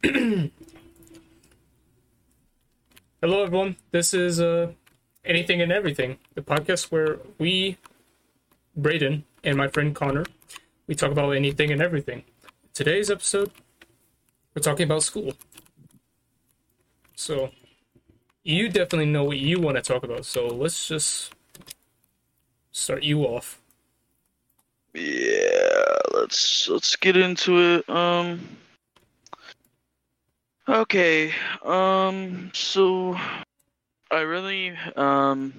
Hello, everyone. This is uh, Anything and Everything, the podcast where we, Braden, and my friend Connor, we talk about anything and everything. Today's episode, we're talking about school. So, you definitely know what you want to talk about. So let's just start you off. Yeah, let's let's get into it. Um Okay. Um so I really um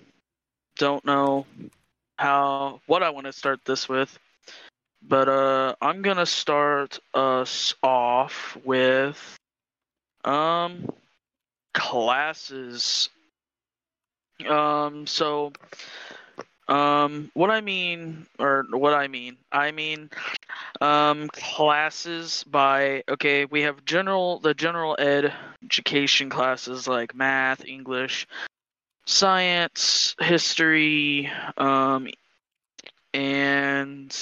don't know how what I want to start this with. But uh I'm to start us off with um classes. Um so um, what I mean, or what I mean, I mean, um, classes by okay, we have general the general ed education classes like math, English, science, history, um, and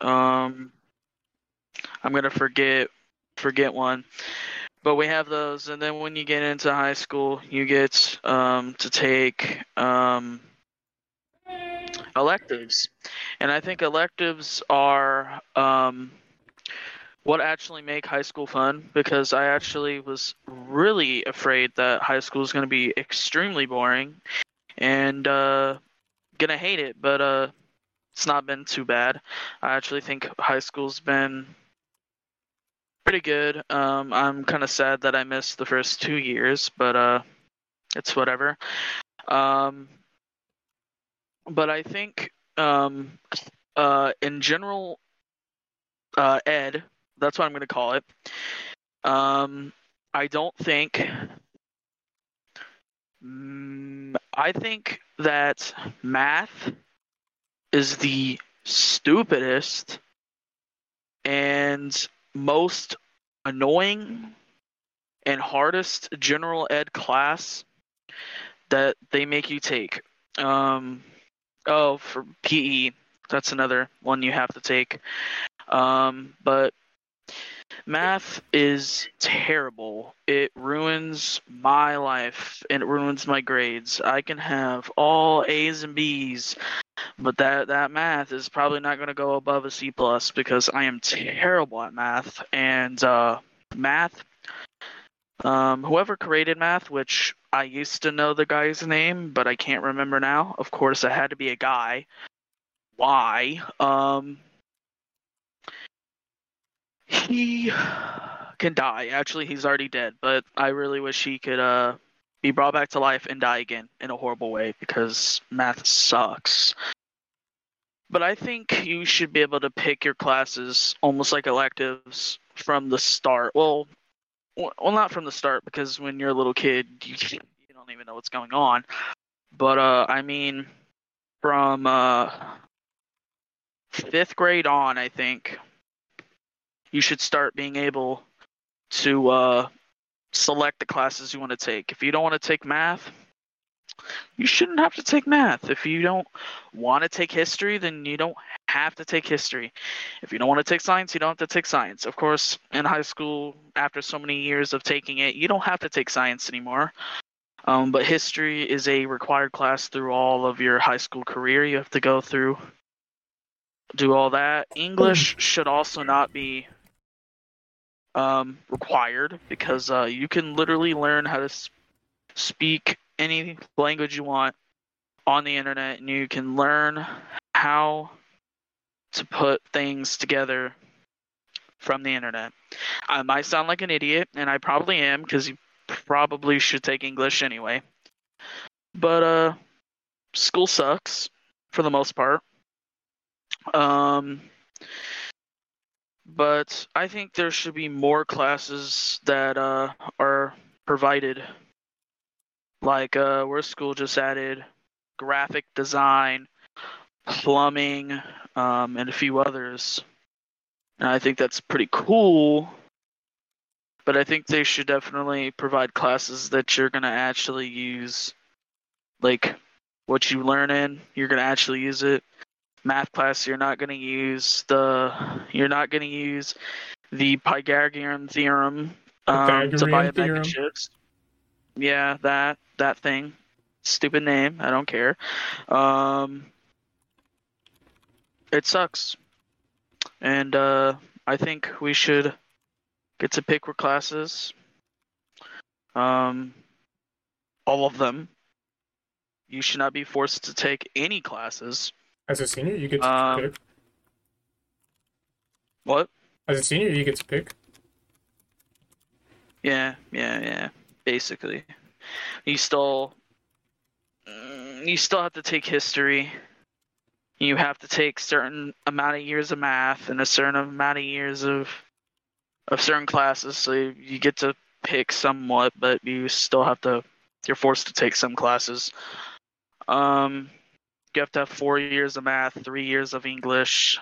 um, I'm gonna forget forget one. But we have those, and then when you get into high school, you get um, to take um, electives, and I think electives are um, what actually make high school fun because I actually was really afraid that high school is going to be extremely boring and uh, gonna hate it, but uh, it's not been too bad. I actually think high school's been pretty good. Um, I'm kind of sad that I missed the first two years, but uh, it's whatever. Um, but I think um, uh, in general uh, ed, that's what I'm going to call it. Um, I don't think. Mm, I think that math is the stupidest and most annoying and hardest general ed class that they make you take. Um, Oh, for PE, that's another one you have to take. Um, but math is terrible. It ruins my life and it ruins my grades. I can have all A's and B's, but that that math is probably not going to go above a C plus because I am terrible at math and uh, math. Um, whoever created math, which I used to know the guy's name, but I can't remember now. Of course, it had to be a guy. Why? Um, he can die. Actually, he's already dead, but I really wish he could uh, be brought back to life and die again in a horrible way because math sucks. But I think you should be able to pick your classes almost like electives from the start. Well, well, not from the start because when you're a little kid, you, you don't even know what's going on. But uh, I mean, from uh, fifth grade on, I think you should start being able to uh, select the classes you want to take. If you don't want to take math, you shouldn't have to take math. If you don't want to take history, then you don't have to take history. If you don't want to take science, you don't have to take science. Of course, in high school, after so many years of taking it, you don't have to take science anymore. Um, but history is a required class through all of your high school career. You have to go through, do all that. English should also not be um, required because uh, you can literally learn how to speak any language you want on the internet and you can learn how to put things together from the internet. I might sound like an idiot, and I probably am because you probably should take English anyway. But uh, school sucks for the most part. Um, but I think there should be more classes that uh, are provided like uh, where school just added graphic design, plumbing, um, and a few others. And I think that's pretty cool. But I think they should definitely provide classes that you're going to actually use. Like what you learn in, you're going to actually use it. Math class, you're not going to use the, you're not going to use the Pythagorean theorem um, to buy a bag Pythagorean of chips. Yeah, that that thing. Stupid name. I don't care. Um, it sucks, and uh, I think we should get to pick our classes. Um, all of them. You should not be forced to take any classes. As a senior, you get to Um, pick. What? As a senior, you get to pick. Yeah, yeah, yeah. Basically, you still mm, you still have to take history. You have to take certain amount of years of math and a certain amount of years of of certain classes. So you, get to pick somewhat, but you still have to. You're forced to take some classes. Um, you have to have four years of math, three years of English.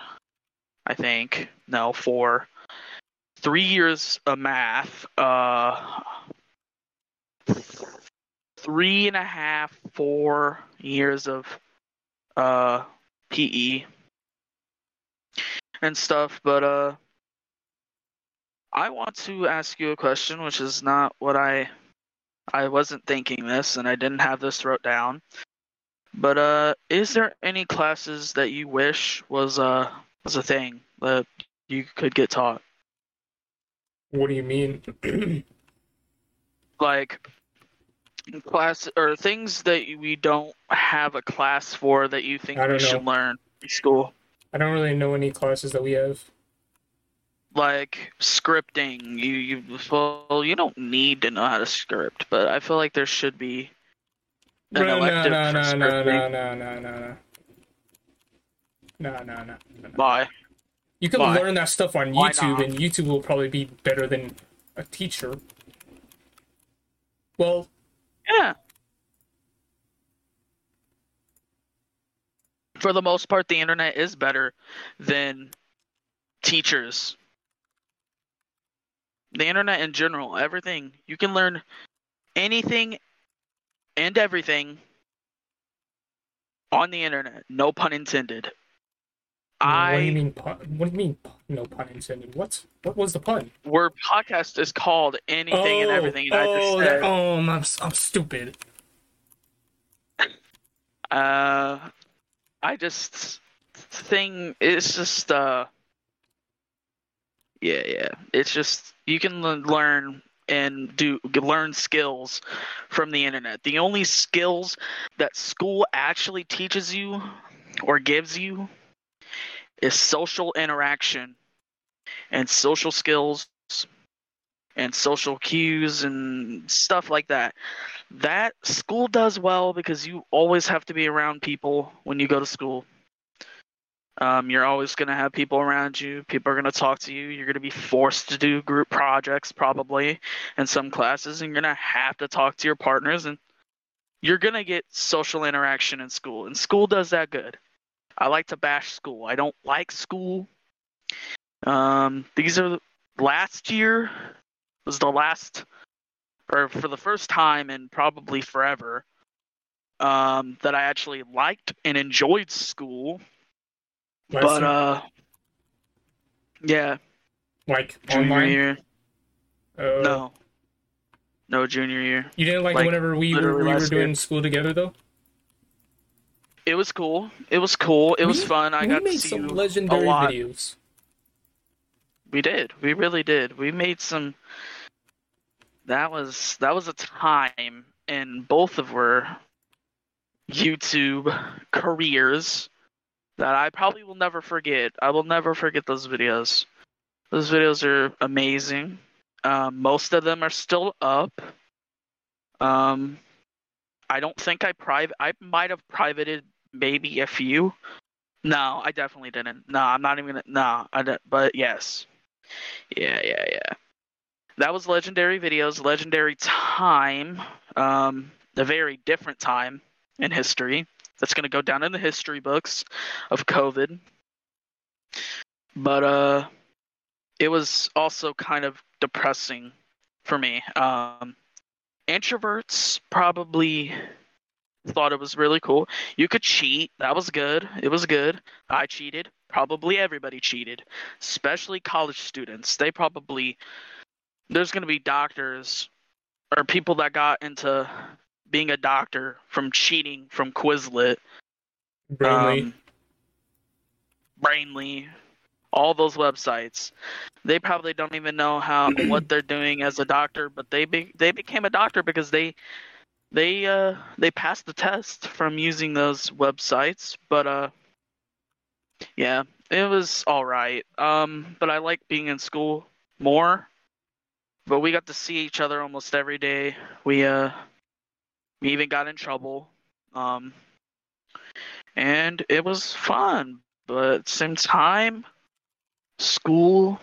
I think no four three years of math, uh, three and a half, four years of uh, PE and stuff. But uh, I want to ask you a question, which is not what I I wasn't thinking this, and I didn't have this wrote down. But uh, is there any classes that you wish was uh was a thing that you could get taught? What do you mean? like class or things that we don't have a class for that you think I we should know. learn in school I don't really know any classes that we have. like scripting you you well you don't need to know how to script but i feel like there should be an No, no, elective no, for no, no, scripting. no, no, no, no, no. No, no, no, no. no. why You can Why? learn that stuff on Why YouTube, not? and YouTube will probably be better than a teacher. Well, yeah. For the most part the internet is better than teachers. The internet in general everything. You can learn anything and everything on the internet. No pun intended what do you i mean? Pun? What do you mean? No pun intended. What? What was the pun? word podcast is called anything and everything and i just oh, said oh, I'm, I'm stupid. Uh, I just thing. It's just uh. Yeah, yeah. It's just you can learn and do learn skills from the internet. The only skills that school actually teaches you or gives you is social interaction and social skills and social cues and stuff like that. That school does well because you always have to be around people when you go to school. Um, you're always going to have people around you. People are going to talk to you. You're going to be forced to do group projects probably in some classes, and you're going to have to talk to your partners. And you're going to get social interaction in school. And school does that good. I like to bash school. I don't like school. Um, these are last year was the last or for the first time in probably forever um, that I actually liked and enjoyed school. Last but year? uh, yeah, like junior online. year, Uh, no, no junior year. You didn't like, Like, whenever we were, we were last year. doing school together though. It was cool. It was cool. It was fun. I got to see some legendary a lot. videos. We did. We really did. We made some. That was that was a time in both of our YouTube careers that I probably will never forget. I will never forget those videos. Those videos are amazing. Um, most of them are still up. Um, I don't think I private. I might have privated maybe a few. No, I definitely didn't. No, I'm not even gonna. No, I didn't. But yes, yeah, yeah, yeah. That was legendary videos, legendary time. Um, a very different time in history. That's gonna go down in the history books of COVID. But uh, it was also kind of depressing for me. Um, introverts probably thought it was really cool. You could cheat. That was good. It was good. I cheated. Probably everybody cheated, especially college students. They probably there's going to be doctors or people that got into being a doctor from cheating from Quizlet, Brainly. um, Brainly, all those websites. They probably don't even know how what they're doing as a doctor, but they be, they became a doctor because they they uh they passed the test from using those websites. But uh, yeah, it was all right. Um, but I like being in school more. But we got to see each other almost every day. We uh we even got in trouble. Um and it was fun. But at the same time, school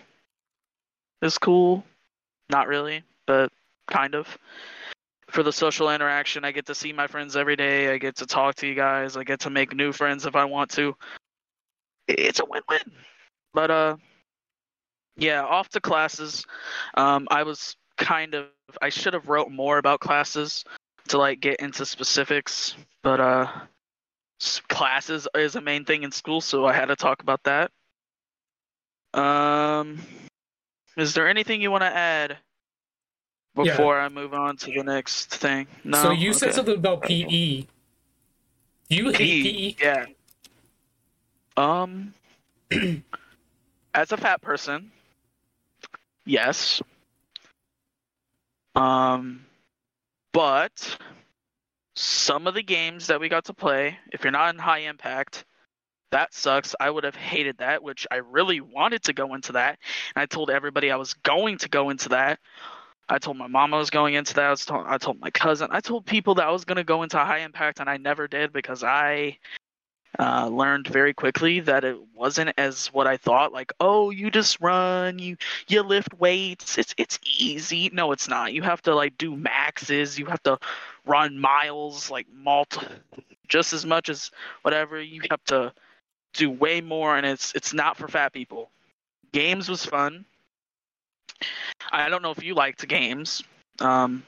is cool. Not really, but kind of. For the social interaction, I get to see my friends every day. I get to talk to you guys. I get to make new friends if I want to. It's a win-win. But uh yeah, off to classes. Um I was kind of I should have wrote more about classes to like get into specifics, but uh classes is a main thing in school, so I had to talk about that. Um, is there anything you want to add Yeah. before I move on to the next thing? No. so you said something about PE. Do you hate? PE? Yeah. Um, as a fat person, yes. Um, but some of the games that we got to play, if you're not in high impact, that sucks. I would have hated that, which I really wanted to go into that. And I told everybody I was going to go into that. I told my mom I was going into that. I, was told, I told my cousin. I told people that I was going to go into high impact, and I never did because I uh, learned very quickly that it wasn't as what I thought. Like, oh, you just run, you you lift weights. It's it's easy. No, it's not. You have to like do maxes. You have to run miles, like multi, just as much as whatever. You have to do way more, and it's it's not for fat people. Games was fun. I don't know if you liked games. Um,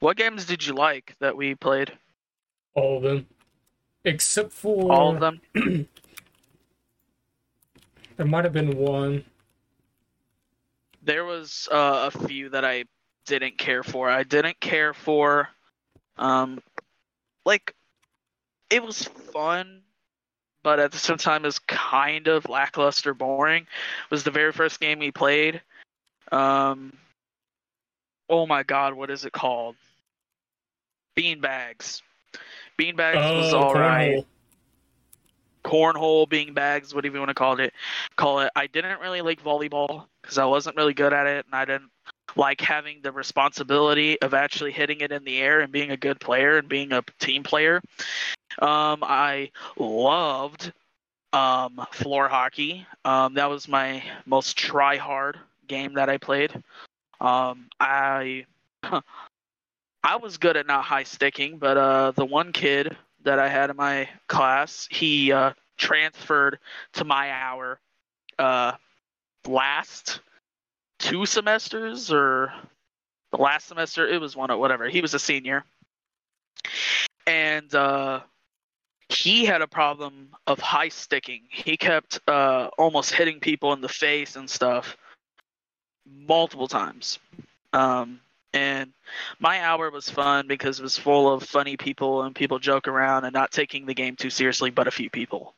what games did you like that we played? All of them. Except for All of them. there might have been one. There was uh, a few that I didn't care for. I didn't care for, um, like, it was fun, but at the same time, it was kind of lackluster, boring. It was the very first game we played. Um, oh my god, what is it called? Beanbags. Beanbags was Oh, all right cornhole. cornhole, being bags, whatever you want to call it. Call it. I didn't really like volleyball because I wasn't really good at it, and I didn't like having the responsibility of actually hitting it in the air and being a good player and being a team player. Um, I loved um, floor hockey. Um, that was my most try hard game that I played. Um, I I was good at not high sticking, but uh, the one kid that I had in my class, he uh, transferred to my hour uh, last two semesters or the last semester. It was one or whatever. He was a senior, and uh, he had a problem of high sticking. He kept uh, almost hitting people in the face and stuff multiple times. Um, and my hour was fun because it was full of funny people and people joke around and not taking the game too seriously, but a few people.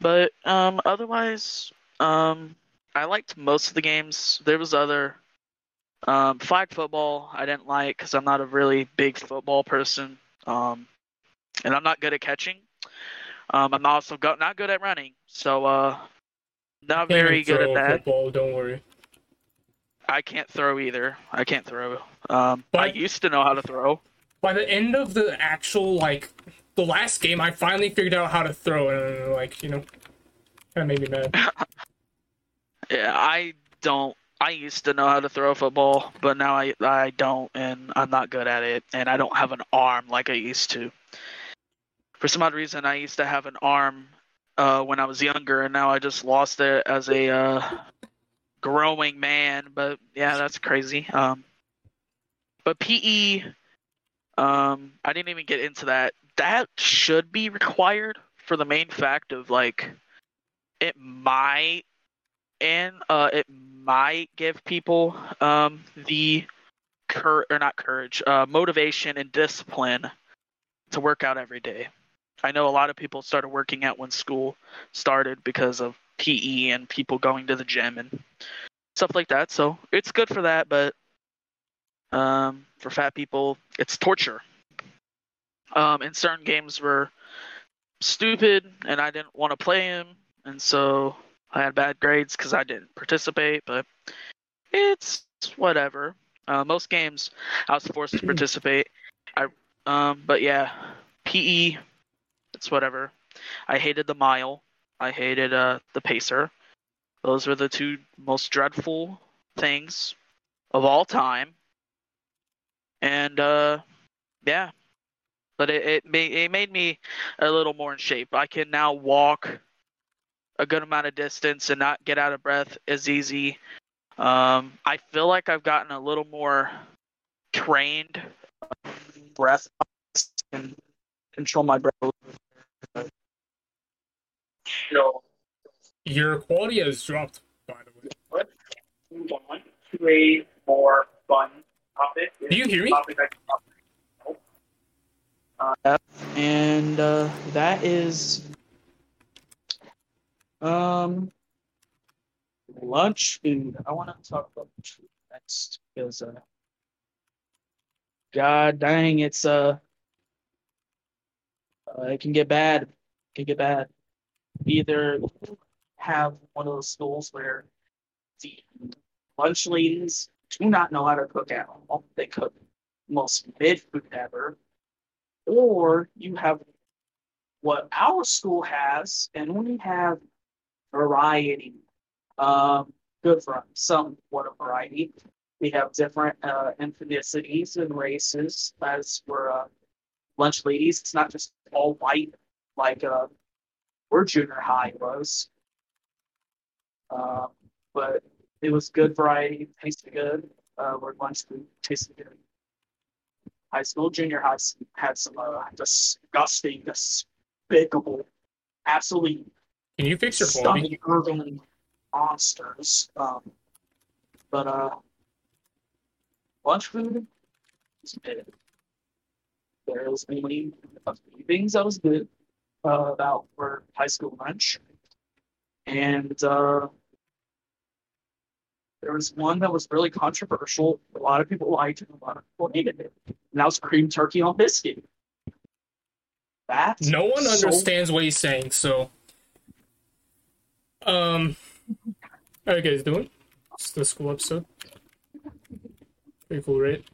But um, otherwise, um, I liked most of the games. There was other um, flag football I didn't like because I'm not a really big football person, um, and I'm not good at catching. Um, I'm also go- not good at running, so uh, not very good at that. Football, don't worry. I can't throw either. I can't throw. Um, I used to know how to throw. By the end of the actual like the last game, I finally figured out how to throw, and like you know, kind of made me mad. Yeah, I don't. I used to know how to throw a football, but now I I don't, and I'm not good at it, and I don't have an arm like I used to. For some odd reason, I used to have an arm uh, when I was younger, and now I just lost it as a uh, growing man. But yeah, that's crazy. Um, but PE, um, I didn't even get into that. That should be required for the main fact of like, it might and uh, it might give people um, the cur or not courage, uh, motivation and discipline to work out every day. I know a lot of people started working out when school started because of PE and people going to the gym and stuff like that. So it's good for that, but um, for fat people, it's torture. Um, and certain games were stupid, and I didn't want to play them, and so I had bad grades because I didn't participate. But it's whatever. Uh, most games I was forced to participate. I um, but yeah, PE, it's whatever. I hated the mile. I hated uh the pacer. Those were the two most dreadful things of all time. And uh, yeah, but it it made, it made me a little more in shape. I can now walk a good amount of distance and not get out of breath as easy. Um, I feel like I've gotten a little more trained breath and control my breath. You know, Your quality has dropped, by the way. let's move on to a more fun topic. Do you hear me? Topic I and uh, that is um lunch food. I want to talk about lunch food next because uh, God dang, it's uh, uh it can get bad. It can get bad. Either have one of those schools where the lunch ladies do not know how to cook at all. They cook most mid food ever or you have what our school has, and we have variety. Um, good for somewhat a variety. We have different uh, ethnicities and races as we're uh, lunch ladies. It's not just all white like uh, where junior high was, uh, but it was good variety, tasted good. Uh, where lunch food tasted good high school, junior high had some uh, disgusting, despicable, absolutely Can you fix your stunning urban monsters. Um, but uh, lunch food is good. There was a few things that was good uh, about for high school lunch, and uh, there was one that was really controversial. A lot of people liked it, a lot of people hated it. And that was cream turkey on biscuit. That No one so- understands what he's saying, so. Um. How you guys doing? It's the school episode. Pretty cool, right?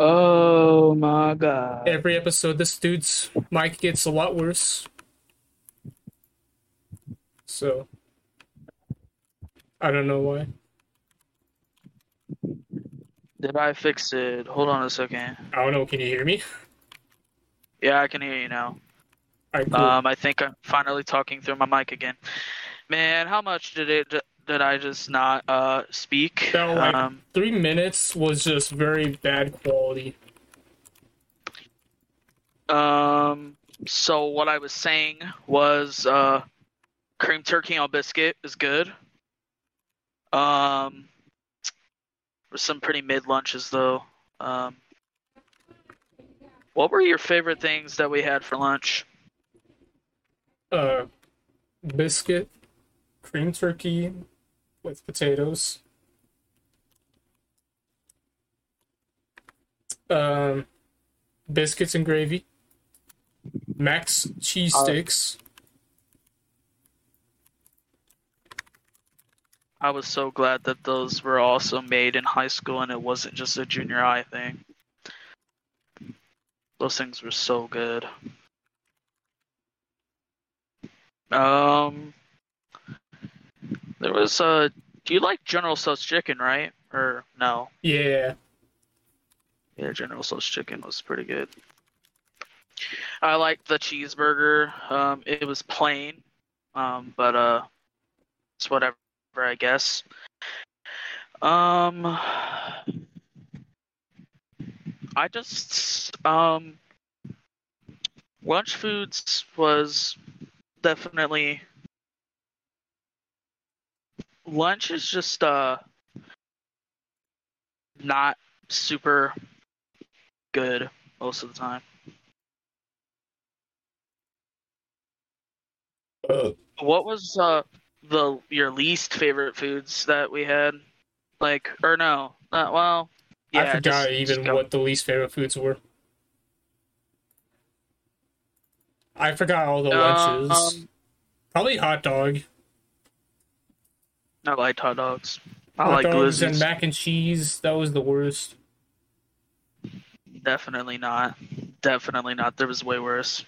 Oh my god. Every episode, this dude's mic gets a lot worse. So. I don't know why. Did I fix it? Hold on a second. I don't know. Can you hear me? Yeah, I can hear you now. Alright, cool. Um, I think I'm finally talking through my mic again. Man, how much did it did I just not uh speak? Like Um, three minutes was just very bad quality. um. So what I was saying was uh, cream turkey on biscuit is good. Um, some pretty mid lunches though. Um, what were your favorite things that we had for lunch? Uh, biscuit, cream turkey with potatoes. Um, biscuits and gravy. Max cheese Uh, sticks. I was so glad that those were also made in high school and it wasn't just a junior high thing. Those things were so good. Um, there was uh, do you like General Tso's chicken, right? Or no? Yeah. Yeah, General Tso's chicken was pretty good. I liked the cheeseburger. Um, it was plain, um, but uh, it's whatever, I guess. Um, I just um, lunch foods was definitely lunch is just uh not super good most of the time. Uh, What was uh the your least favorite foods that we had? Like or no? Uh, well, yeah. I forgot just- even just what the least favorite foods were. I forgot all the lunches. Um, Probably hot dog. I like hot dogs. I hot like dogs and mac and cheese. That was the worst. Definitely not. Definitely not. There was way worse.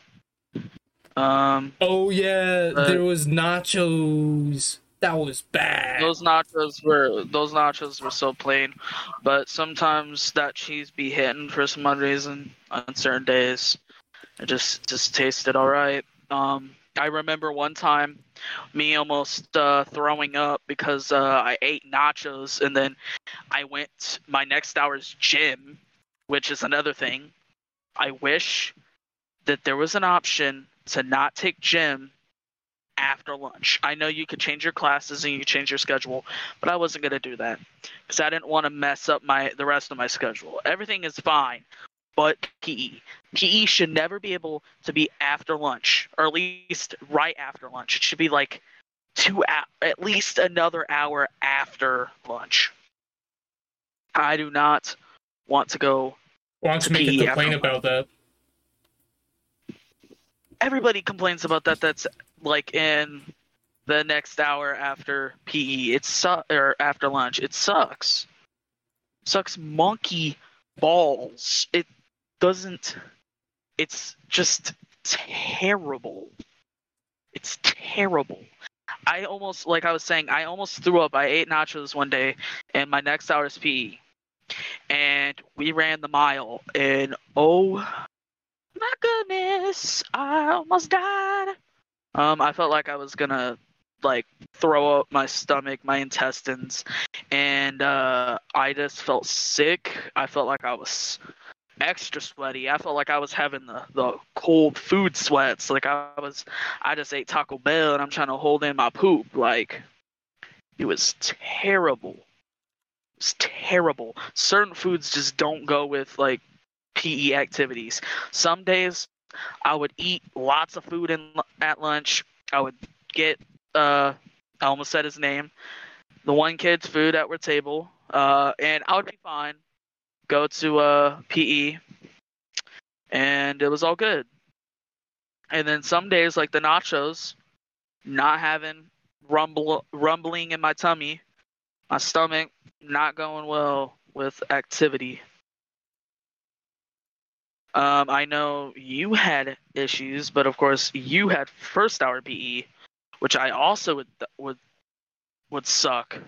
Um, Oh yeah, Uh, there was nachos. That was bad. those nachos were those nachos were so plain, but sometimes that cheese be hitting for some odd reason on certain days. It just just tasted all right. Um, I remember one time me almost uh, throwing up because uh, I ate nachos and then I went my next hour's gym, which is another thing. I wish that there was an option to not take gym after lunch. I know you could change your classes and you change your schedule, but I wasn't gonna do that because I didn't want to mess up my the rest of my schedule. Everything is fine, but PE. PE should never be able to be after lunch, or at least right after lunch. It should be like two at least another hour after lunch. I do not want to go. Why don't you make a complaint about that? Everybody complains about that. That's like in the next hour after PE. It su- or after lunch. It sucks. Sucks monkey balls. It doesn't. It's just terrible. It's terrible. I almost like I was saying. I almost threw up. I ate nachos one day, and my next hour is PE, and we ran the mile, and oh my goodness, I almost died. Um, I felt like I was gonna like throw up my stomach, my intestines, and uh, I just felt sick. I felt like I was extra sweaty. I felt like I was having the, the cold food sweats. Like I was, I just ate Taco Bell and I'm trying to hold in my poop. Like it was terrible. It's terrible. Certain foods just don't go with like PE activities. Some days I would eat lots of food in at lunch. I would get uh I almost said his name. The one kid's food at our table. Uh and I would be fine. Go to uh PE and it was all good. And then some days like the nachos, not having rumble rumbling in my tummy, my stomach not going well with activity. Um, I know you had issues, but of course you had first hour PE, which I also would would would suck.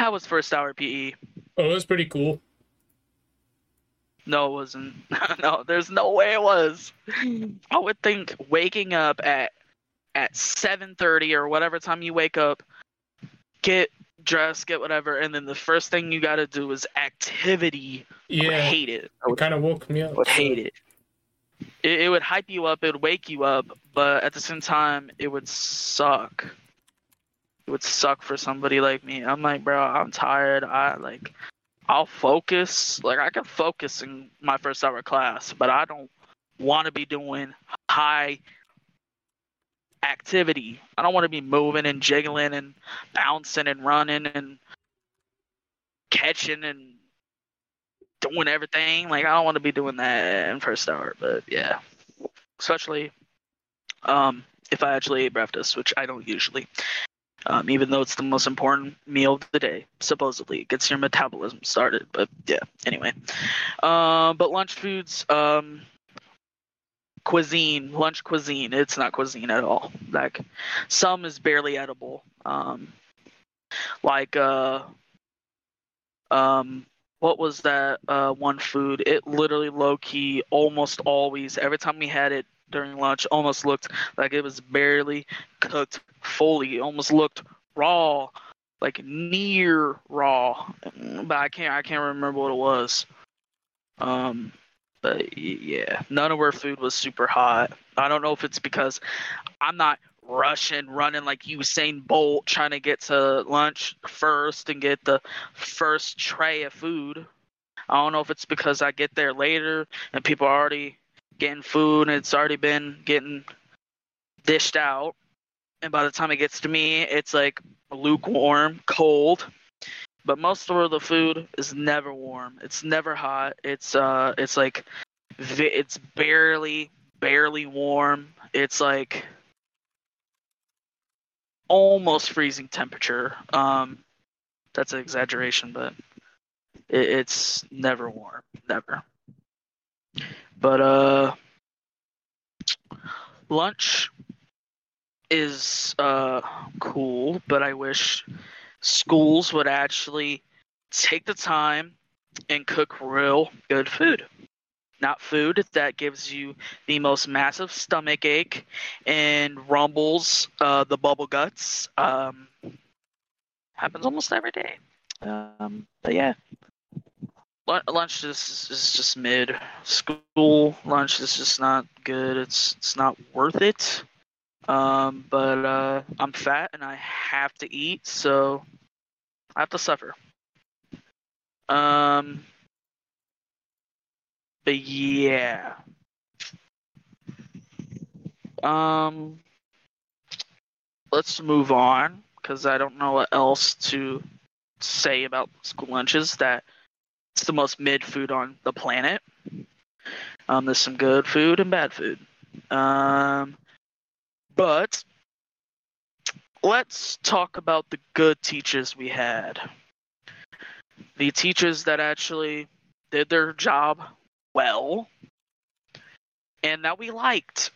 How was first hour PE? Oh, it was pretty cool. No, it wasn't. no, there's no way it was. I would think waking up at at 7:30 or whatever time you wake up, get dressed, get whatever, and then the first thing you got to do is activity. I Yeah, hate it. I it would kind of woke me up. I would hate it. it. It would hype you up, it would wake you up, but at the same time, it would suck. It would suck for somebody like me. I'm like, bro, I'm tired. I like, I'll focus. Like, I can focus in my first hour class, but I don't want to be doing high activity. I don't want to be moving and jiggling and bouncing and running and catching and doing everything. Like I don't want to be doing that in first hour, but yeah. Especially um if I actually ate breakfast, which I don't usually. Um, even though it's the most important meal of the day, supposedly. It gets your metabolism started. But yeah, anyway. Um but lunch foods, um cuisine, lunch cuisine, it's not cuisine at all. Like some is barely edible. Um like uh um what was that uh, one food? It literally low key almost always every time we had it during lunch almost looked like it was barely cooked fully. It almost looked raw, like near raw. But I can't I can't remember what it was. Um but yeah, none of our food was super hot. I don't know if it's because I'm not rushing, running like Usain Bolt, trying to get to lunch first and get the first tray of food. I don't know if it's because I get there later and people are already getting food and it's already been getting dished out. And by the time it gets to me, it's like lukewarm, cold. But most of the food is never warm. It's never hot. It's uh, it's like, it's barely, barely warm. It's like almost freezing temperature. Um, that's an exaggeration, but it, it's never warm, never. But uh, lunch is uh cool, but I wish schools would actually take the time and cook real good food. Not food that gives you the most massive stomach ache and rumbles uh, the bubble guts. Um, happens almost every day. Um, but yeah, lunch is, is just mid. School lunch is just not good. It's it's not worth it. Um, but uh, I'm fat and I have to eat, so I have to suffer. Um, but yeah. Um, let's move on because I don't know what else to say about school lunches. That it's the most mid food on the planet. Um, there's some good food and bad food. Um, but let's talk about the good teachers we had. The teachers that actually did their job well and that we liked.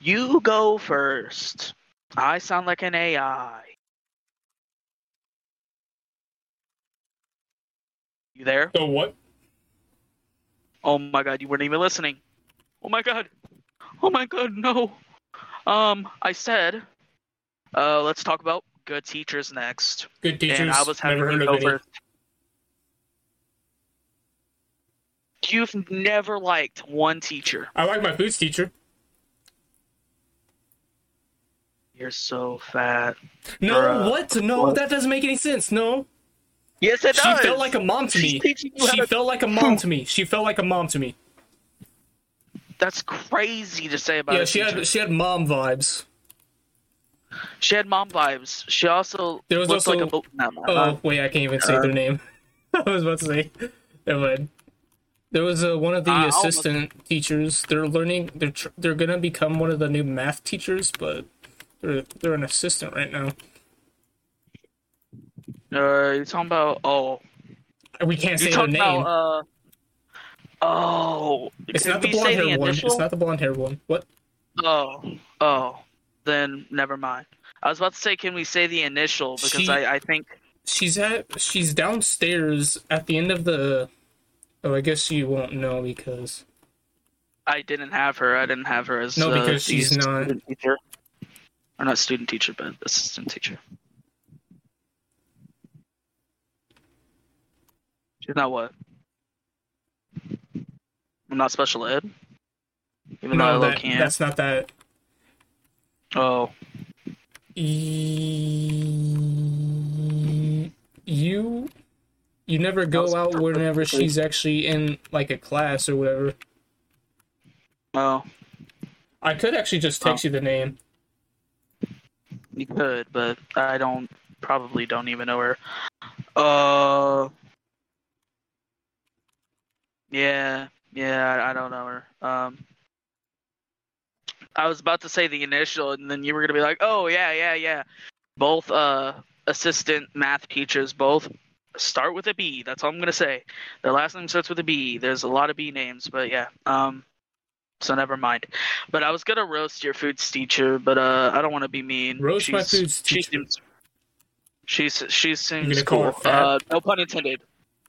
You go first. I sound like an AI. You there? So what? Oh my god, you weren't even listening. Oh my god. Oh my god, no. Um, I said, uh, let's talk about good teachers next. Good teachers. and I was having never heard any. You've never liked one teacher. I like my foods teacher. You're so fat. No, Bruh. what? No, What? that doesn't make any sense. No, Yes, it she does. felt like a mom to me. teaching you how She to- felt like a mom to me. She felt like a mom to me. That's crazy to say about Yeah, she teacher. had she had mom vibes. She had mom vibes. She also There was also- like a. bo- No, no, Oh wait, I can't even say Uh, their name. I was about to say. Never mind. There was uh, one of the almost- assistant teachers. They're learning. They're tr- they're gonna become one of the new math teachers, but they're they're an assistant right now. Uh, you're talking about. Oh, We can't say their name. about. Uh, oh, it's not the blonde hair one. initial? It's not the blonde hair one. What? Oh, oh, then never mind. I was about to say, can we say the initial because She- I, I think She's at. She's downstairs at the end of the. Oh, I guess you won't know because. I didn't have her. I didn't have her as No, uh, because the she's not. teacher, or not student teacher, but assistant teacher. She's not what? I'm not special ed. Even though I No, that, can. that's not that. Oh, E- You you never go out whenever she's actually in like a class or whatever. oh, I could actually just text you the name. you could, but I don't. Probably don't even know her. Uh. Yeah, yeah, I, I don't know her. Um. I was about to say the initial, and then you were gonna be like, "Oh yeah, yeah, yeah." Both uh assistant math teachers both start with a B. That's all I'm gonna say. Their last name starts with a B. There's a lot of B names, but yeah. Um. So never mind. But I was gonna roast your foods teacher, but uh, I don't want to be mean. Roast my She's- foods She teacher. seems. She's she seems gonna call cool. Uh, no pun intended.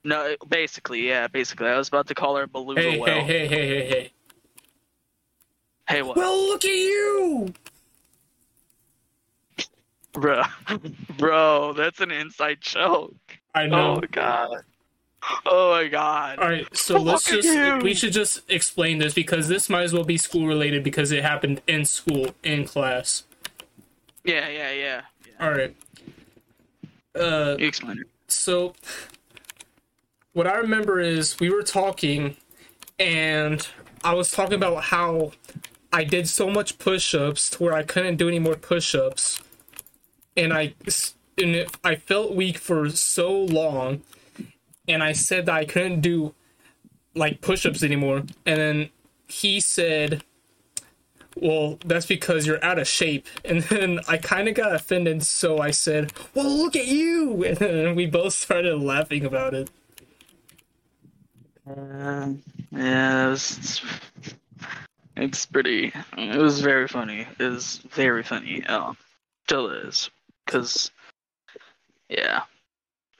No, basically, yeah, basically. I was about to call her Beluga Hey, Well. hey, hey, hey, hey, hey. Hey, what? Well, look at you. Bro, bro, that's an inside joke. I know. Oh my god. Oh my god. All right, so Look let's just you. we should just explain this because this might as well be school related because it happened in school in class. Yeah, yeah, yeah. yeah. All right. Uh, You explain it. so what I remember is we were talking, and I was talking about how I did so much push-ups to where I couldn't do any more push-ups, and I and I felt weak for so long, and I said that I couldn't do like push-ups anymore, and then he said. Well, that's because you're out of shape. And then I kind of got offended, so I said, Well, look at you! And we both started laughing about it. Uh, yeah, it was, it's, pretty. It was very funny. It was very funny. Um, still is, cause yeah,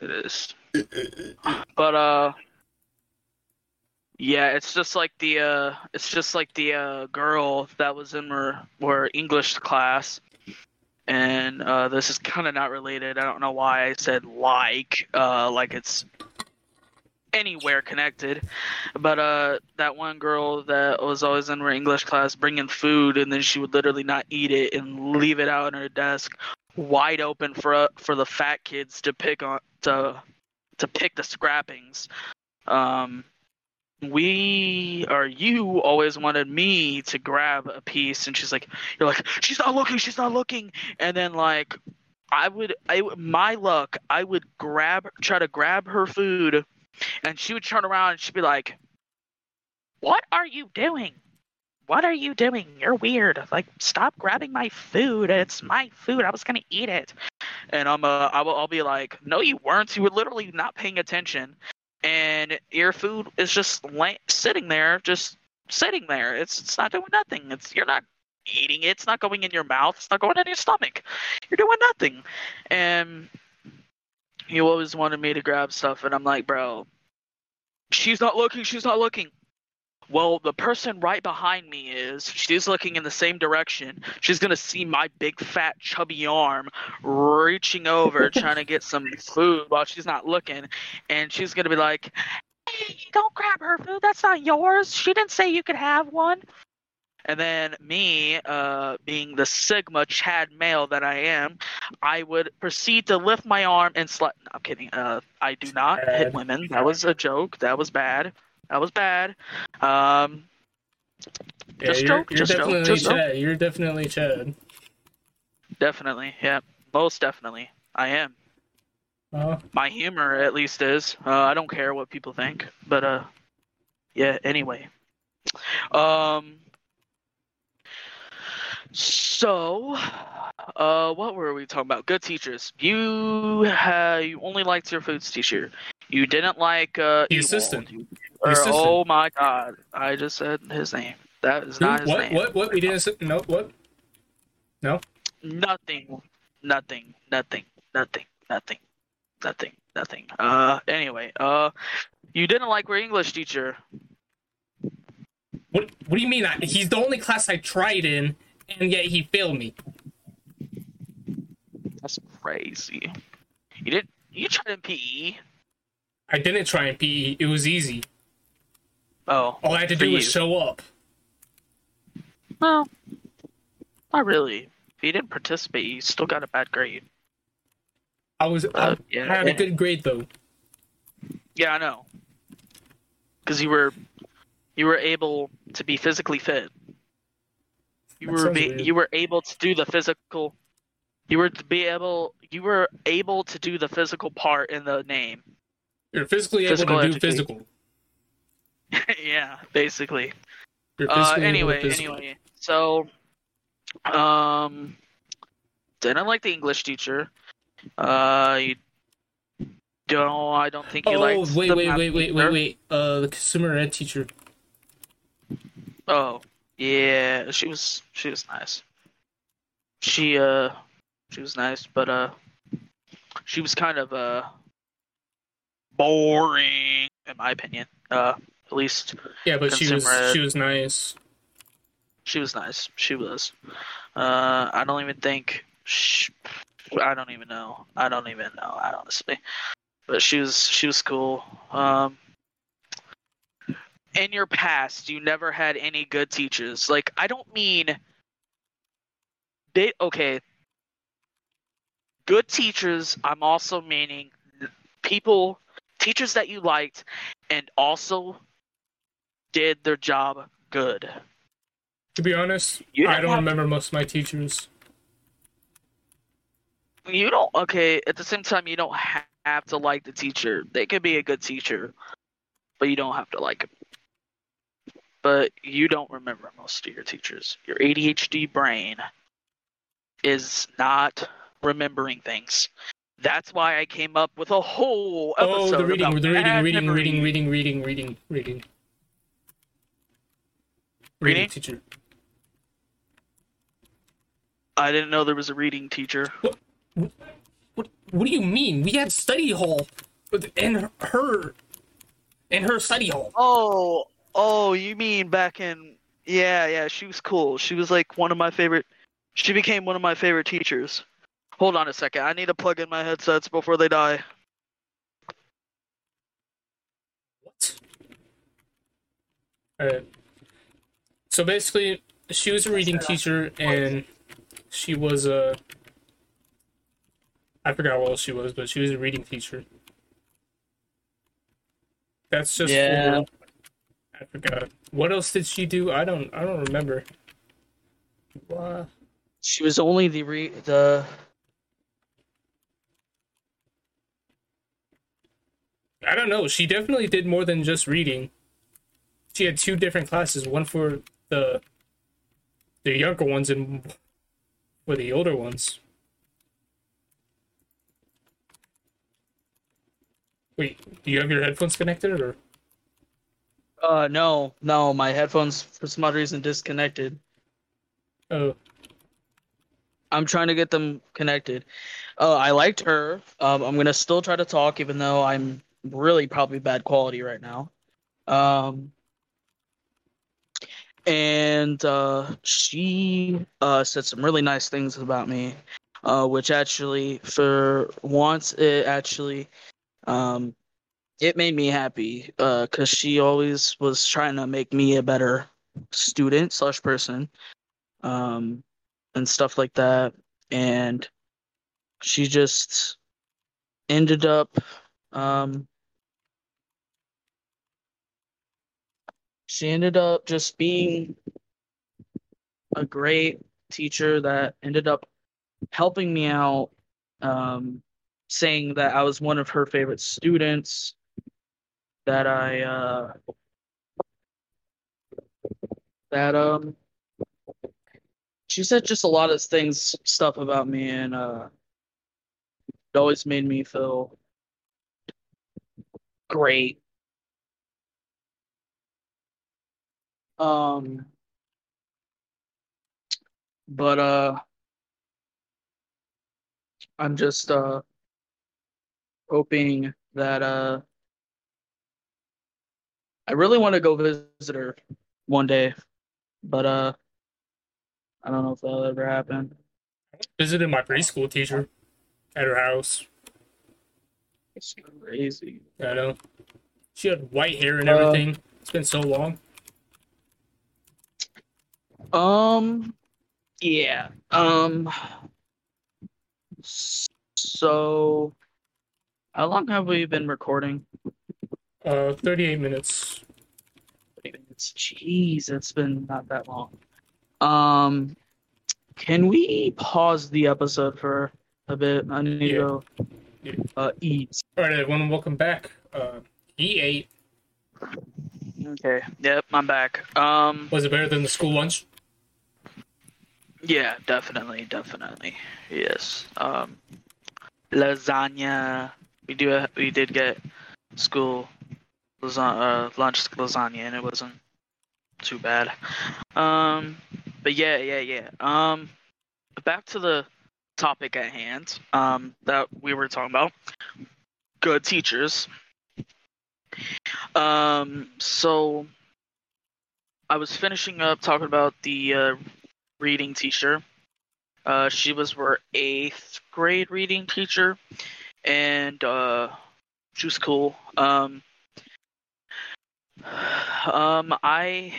it is. But uh, yeah, it's just like the uh, it's just like the uh girl that was in her her English class. And uh, this is kind of not related. I don't know why I said like, uh, like it's anywhere connected. But uh, that one girl that was always in her English class bringing food, and then she would literally not eat it and leave it out on her desk, wide open for uh, for the fat kids to pick on to to pick the scrappings. Um, we or you always wanted me to grab a piece, and she's like, "You're like, she's not looking, she's not looking," and then like. I would, I my luck. I would grab, try to grab her food, and she would turn around and she'd be like, "What are you doing? What are you doing? You're weird. Like, stop grabbing my food. It's my food. I was gonna eat it." And I'm, uh, I will, I'll be like, "No, you weren't. You were literally not paying attention, and your food is just lay- sitting there, just sitting there. It's, it's not doing nothing. It's you're not." Eating it, it's not going in your mouth, it's not going in your stomach. You're doing nothing. And you always wanted me to grab stuff, and I'm like, bro, she's not looking, she's not looking. Well, the person right behind me is. She's looking in the same direction. She's gonna see my big, fat, chubby arm reaching over, trying to get some food while she's not looking, and she's gonna be like, "Hey, don't grab her food. That's not yours. She didn't say you could have one." And then me, uh, being the Sigma Chad male that I am, I would proceed to lift my arm and slut. No, I'm kidding. Uh, I do not hit women. That was a joke. That was bad. That was bad. Um, Yeah, Just you're, joke, you're just joke, definitely just joke. Chad. You're definitely Chad. definitely. Yeah, most definitely. I am. Uh, My humor, at least, is. Uh, I don't care what people think. But uh, yeah. Anyway. Um. So, uh, what were we talking about? Good teachers. You ha- you only liked your foods teacher. You didn't like uh, The assistant. You- The or- assistant. oh my God! I just said his name. That is who- not his what? name. What? What? We didn't. say- No. What? Nothing. Nothing. Nothing. Nothing. Nothing. Nothing. Nothing. Uh. Anyway. Uh. You didn't like your English teacher. What? What do you mean? I, he's the only class I tried in, and yet he failed me. That's crazy. You didn't. You tried in PE. I didn't try in PE. It was easy. Oh. All I had to do was show up. No. Not really. If you didn't participate, you still got a bad grade. I was. Uh, I yeah. had a good grade though. Yeah, I know. Because you were, you were able to be physically fit. You That were be, you were able to do the physical. You were to be able. You were able to do the physical part in the name. You're physically Physical able to do physical. yeah, basically. Uh, physically able to anyway, physical. anyway. So, um, didn't like the English teacher. Uh, you don't. I don't think you like Oh liked. wait, the wait, math wait, wait, teacher. wait, wait. Uh, the consumer ed teacher. Oh, yeah, she was she was nice. She uh she was nice, but uh she was kind of uh boring in my opinion. Uh at least Yeah, but she was she was nice. she was nice. She was. Uh I don't even think sh I don't even know. I don't even know, I honestly. but she was she was cool. Um, in your past, you never had any good teachers. Like I don't mean they okay. Good teachers. I'm also meaning people, teachers that you liked, and also did their job good. To be honest, You I don't have- remember most of my teachers. You don't okay. At the same time, you don't have to like the teacher. They could be a good teacher, but you don't have to like them. But you don't remember most of your teachers. Your ADHD brain is not remembering things. That's why I came up with a whole Oh, episode the reading, about the reading, bad reading, memory. reading, reading, reading, reading, reading. Reading? teacher. I didn't know there was a reading teacher. What? What do you mean? We had study hall, with- and her, in her study hall. Oh, oh, you mean back in? Yeah, yeah. She was cool. She was like one of my favorite. She became one of my favorite teachers. Hold on a second. I need to plug in my headsets before they die. What? Alright. So basically, she was a reading teacher, and she was a. I forgot what else she was, but she was a reading teacher. That's just Yeah. for. I forgot. What else did she do? I don't. I don't remember. What? She was only the re the I don't know. She definitely did more than just reading. She had two different classes, one for the the younger ones and for the older ones. Wait, do you have your headphones connected or uh no no my headphones for some odd reason disconnected. oh I'm trying to get them connected. Uh, I liked her. Um, I'm gonna still try to talk, even though I'm really probably bad quality right now. Um, and uh, she uh, said some really nice things about me, uh, which actually, for once, it actually, um, it made me happy. Uh, cause she always was trying to make me a better student slash person. Um, and stuff like that. And she just ended up um she ended up just being a great teacher that ended up helping me out um saying that I was one of her favorite students that I uh that um she said just a lot of things stuff about me and uh it always made me feel great. Um but uh i'm just uh hoping that uh i really want to go visit her one day but uh i don't know if that'll ever happen visited my preschool teacher at her house. it's crazy I know. She had white hair and Uh, everything. it's been so long. Um, yeah. Um, so how long have we been recording? Uh, 38 minutes. It's jeez, it's been not that long. Um, can we pause the episode for a bit? I need Yeah. to Yeah. uh, eat. All right, everyone, welcome back. Uh, he ate. Okay. Yep, I'm back. Um. Was it better than the school lunch? Yeah, definitely, definitely. Yes. Um, lasagna. We do. We did get school lasagna, uh, lunch lasagna, and it wasn't too bad. Um, but yeah, yeah, yeah. Um, back to the topic at hand. Um, that we were talking about. Good teachers. Um, so I was finishing up talking about the uh, reading teacher. Uh, she was her eighth grade reading teacher, and uh, she was cool. Um, um, I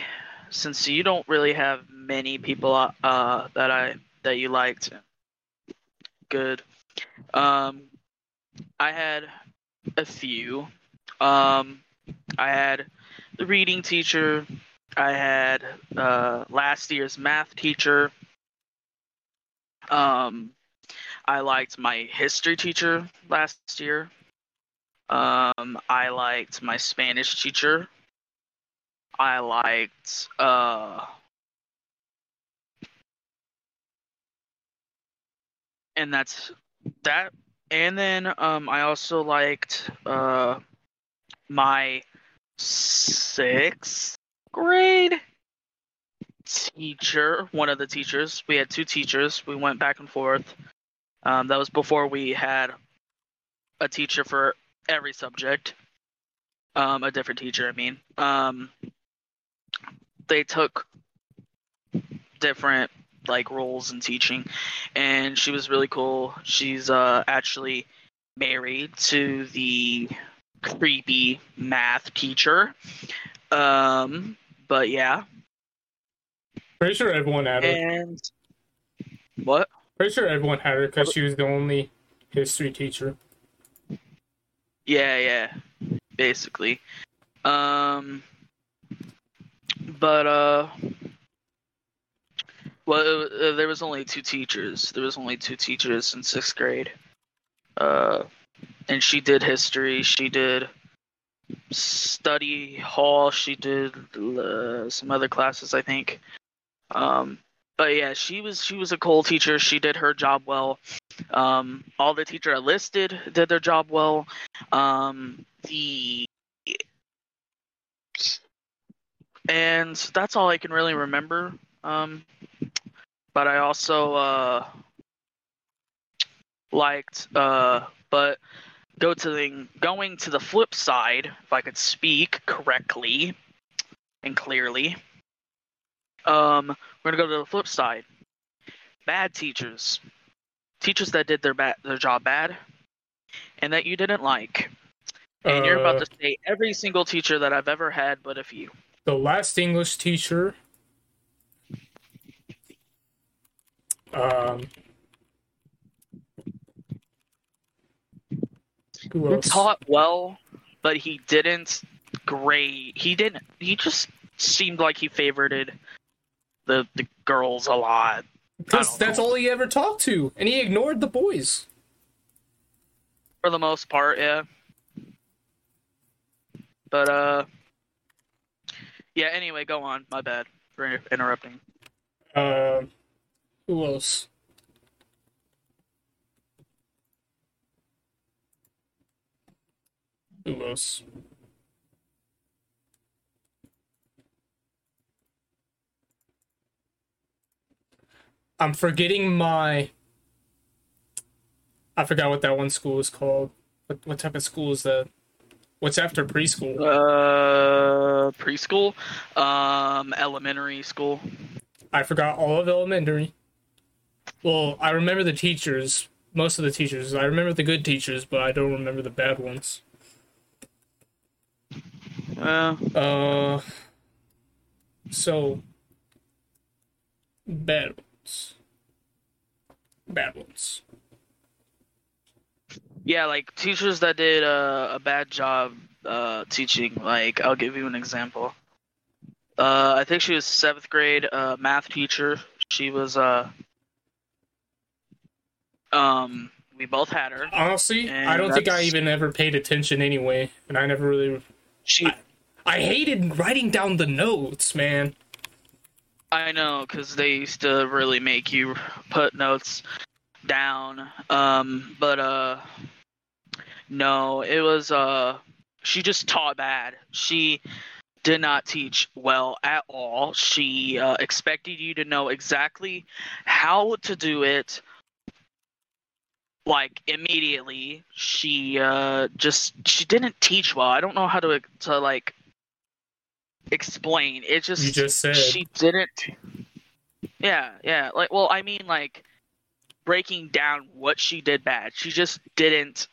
since you don't really have many people uh that I that you liked, good. Um, I had a few. Um, I had the reading teacher. I had uh, last year's math teacher. Um, I liked my history teacher last year. Um, I liked my Spanish teacher. I liked uh, and that's that. And then um, I also liked uh, my sixth grade teacher, one of the teachers. We had two teachers. We went back and forth. Um, that was before we had a teacher for every subject. Um, a different teacher, I mean. Um, they took different like roles in teaching, and she was really cool. She's uh, actually married to the creepy math teacher. Um, but yeah. Pretty sure everyone had her. And what? Pretty sure everyone had her because she was the only history teacher. Yeah, yeah. Basically. Um but uh well uh, there was only two teachers. There was only two teachers in 6th grade. Uh and she did history, she did study hall, she did uh, some other classes I think. Um but yeah, she was she was a cool teacher. She did her job well. Um, all the teacher I listed did their job well. Um, the and that's all I can really remember. Um, but I also uh, liked, uh, but go to the going to the flip side, if I could speak correctly and clearly. Um, we're gonna go to the flip side. Bad teachers, teachers that did their bad their job bad, and that you didn't like. And you're about Uh, to say every single teacher that I've ever had, but a few. The last English teacher. Um, who He else? taught well, but he didn't grade. He didn't. He just seemed like he favorited the the girls a lot. Because that's know. all he ever talked to, and he ignored the boys. for the most part, yeah. But uh, yeah. Anyway, go on. My bad for interrupting. Um, who else? Who else? I'm forgetting my. I forgot what that one school is called. What what type of school is that? What's after preschool? Uh, preschool, um, elementary school. I forgot all of elementary. Well, I remember the teachers, most of the teachers. I remember the good teachers, but I don't remember the bad ones. Uh, Uh, so bad ones. Bad ones. Yeah, like teachers that did uh, a bad job uh, teaching. Like, I'll give you an example. Uh, I think she was seventh grade uh, math teacher. She was uh, um, we both had her. Honestly, I don't think I even ever paid attention anyway, and I never really. She, I hated writing down the notes, man. I know, because they used to really make you put notes down. Um, but uh, no, it was uh, she just taught bad. She did not teach well at all. She uh, expected you to know exactly how to do it. Like immediately, she uh, just she didn't teach well. I don't know how to to like explain. It just You just said. she didn't yeah yeah like well i mean like breaking down what she did bad she just didn't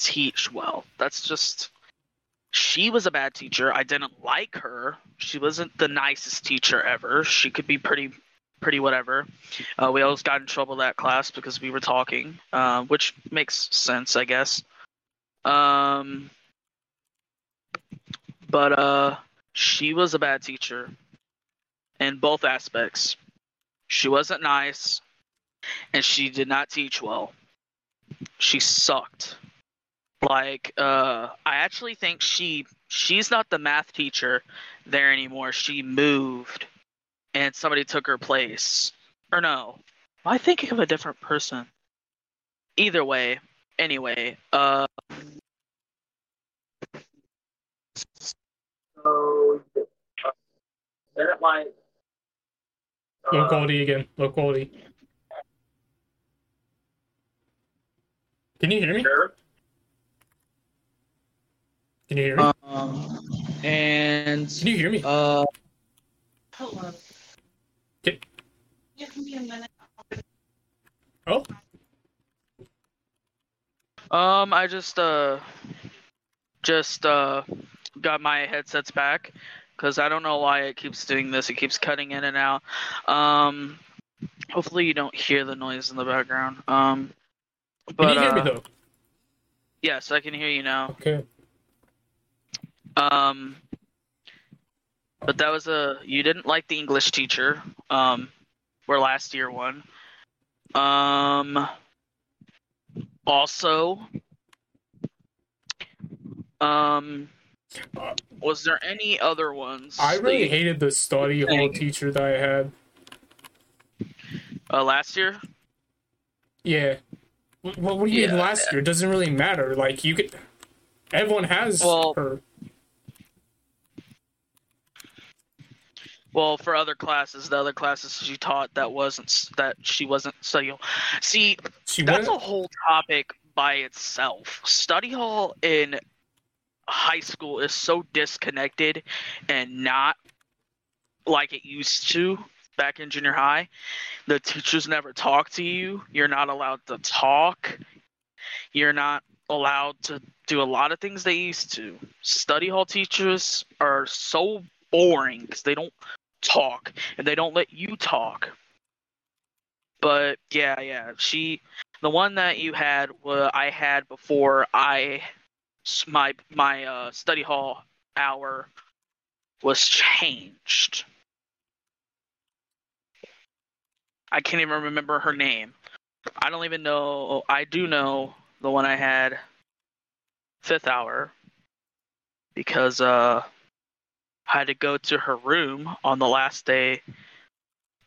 teach well. That's just she was a bad teacher. I didn't like her. She wasn't the nicest teacher ever. She could be pretty pretty whatever. Uh, we always got in trouble that class because we were talking, uh, which makes sense, I guess. Um, but uh, she was a bad teacher in both aspects. She wasn't nice, and she did not teach well. She sucked. Like, uh, I actually think she she's not the math teacher there anymore. She moved, and somebody took her place. Or no, am I thinking of a different person? Either way, anyway, uh, So, uh, they're like. Low quality again. Low quality. Can you hear me? Sure. Can you hear me? Um, and Can you hear me? uh, Hold on. Okay. Give me a minute. Oh, Um, I just uh, just uh, got my headsets back because I don't know why it keeps doing this. It keeps cutting in and out. Um, hopefully you don't hear the noise in the background. Um, can but you hear me uh, though? yes, I can hear you now. Okay. Um, but that was a you didn't like the English teacher. Um, where last year one. Um, also, um, was there any other ones? I really hated the study hall teacher that I had. uh, last year. Yeah. Wh- What, do you mean Yeah. last year? It doesn't really matter. Like you could. Everyone has Well- her. Well, for other classes, the other classes she taught that wasn't that she wasn't studying. See, She That's went. a whole topic by itself. Study hall in high school is so disconnected and not like it used to back in junior high. The teachers never talk to you. You're not allowed to talk. You're not allowed to do a lot of things they used to. Study hall teachers are so boring because they don't talk and they don't let you talk. But yeah, yeah, she the one that you had wa I had before I, my my uh, study hall hour was changed. I can't even remember her name. I don't even know. I do know the one I had fifth hour because uh I had to go to her room on the last day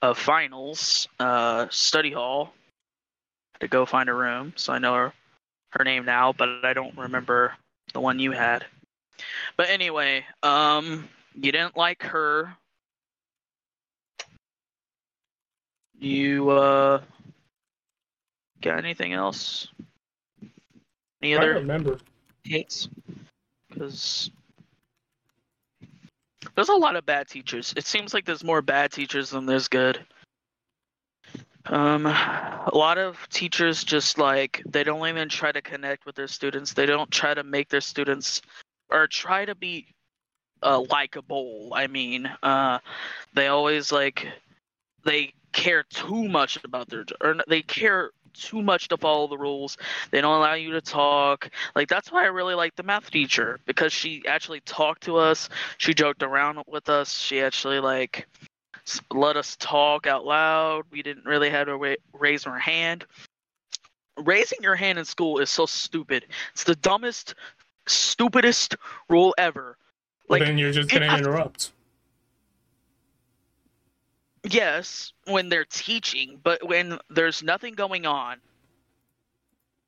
of finals, uh, study hall, to go find a room. So I know her, her name now, but I don't remember the one you had. But anyway, um, you didn't like her. You uh, got anything else? Any I other remember. hates? Because there's a lot of bad teachers. It seems like there's more bad teachers than there's good. Um, a lot of teachers just like they don't even try to connect with their students. They don't try to make their students or try to be uh, likable. I mean, uh, they always like they care too much about their or they care too much to follow the rules. They don't allow you to talk. Like that's why I really like the math teacher because she actually talked to us. She joked around with us. She actually like let us talk out loud. We didn't really have to ra- raise our hand. Raising your hand in school is so stupid. It's the dumbest, stupidest rule ever. But Like then you're just gonna has- interrupt. Yes, when they're teaching, but when there's nothing going on,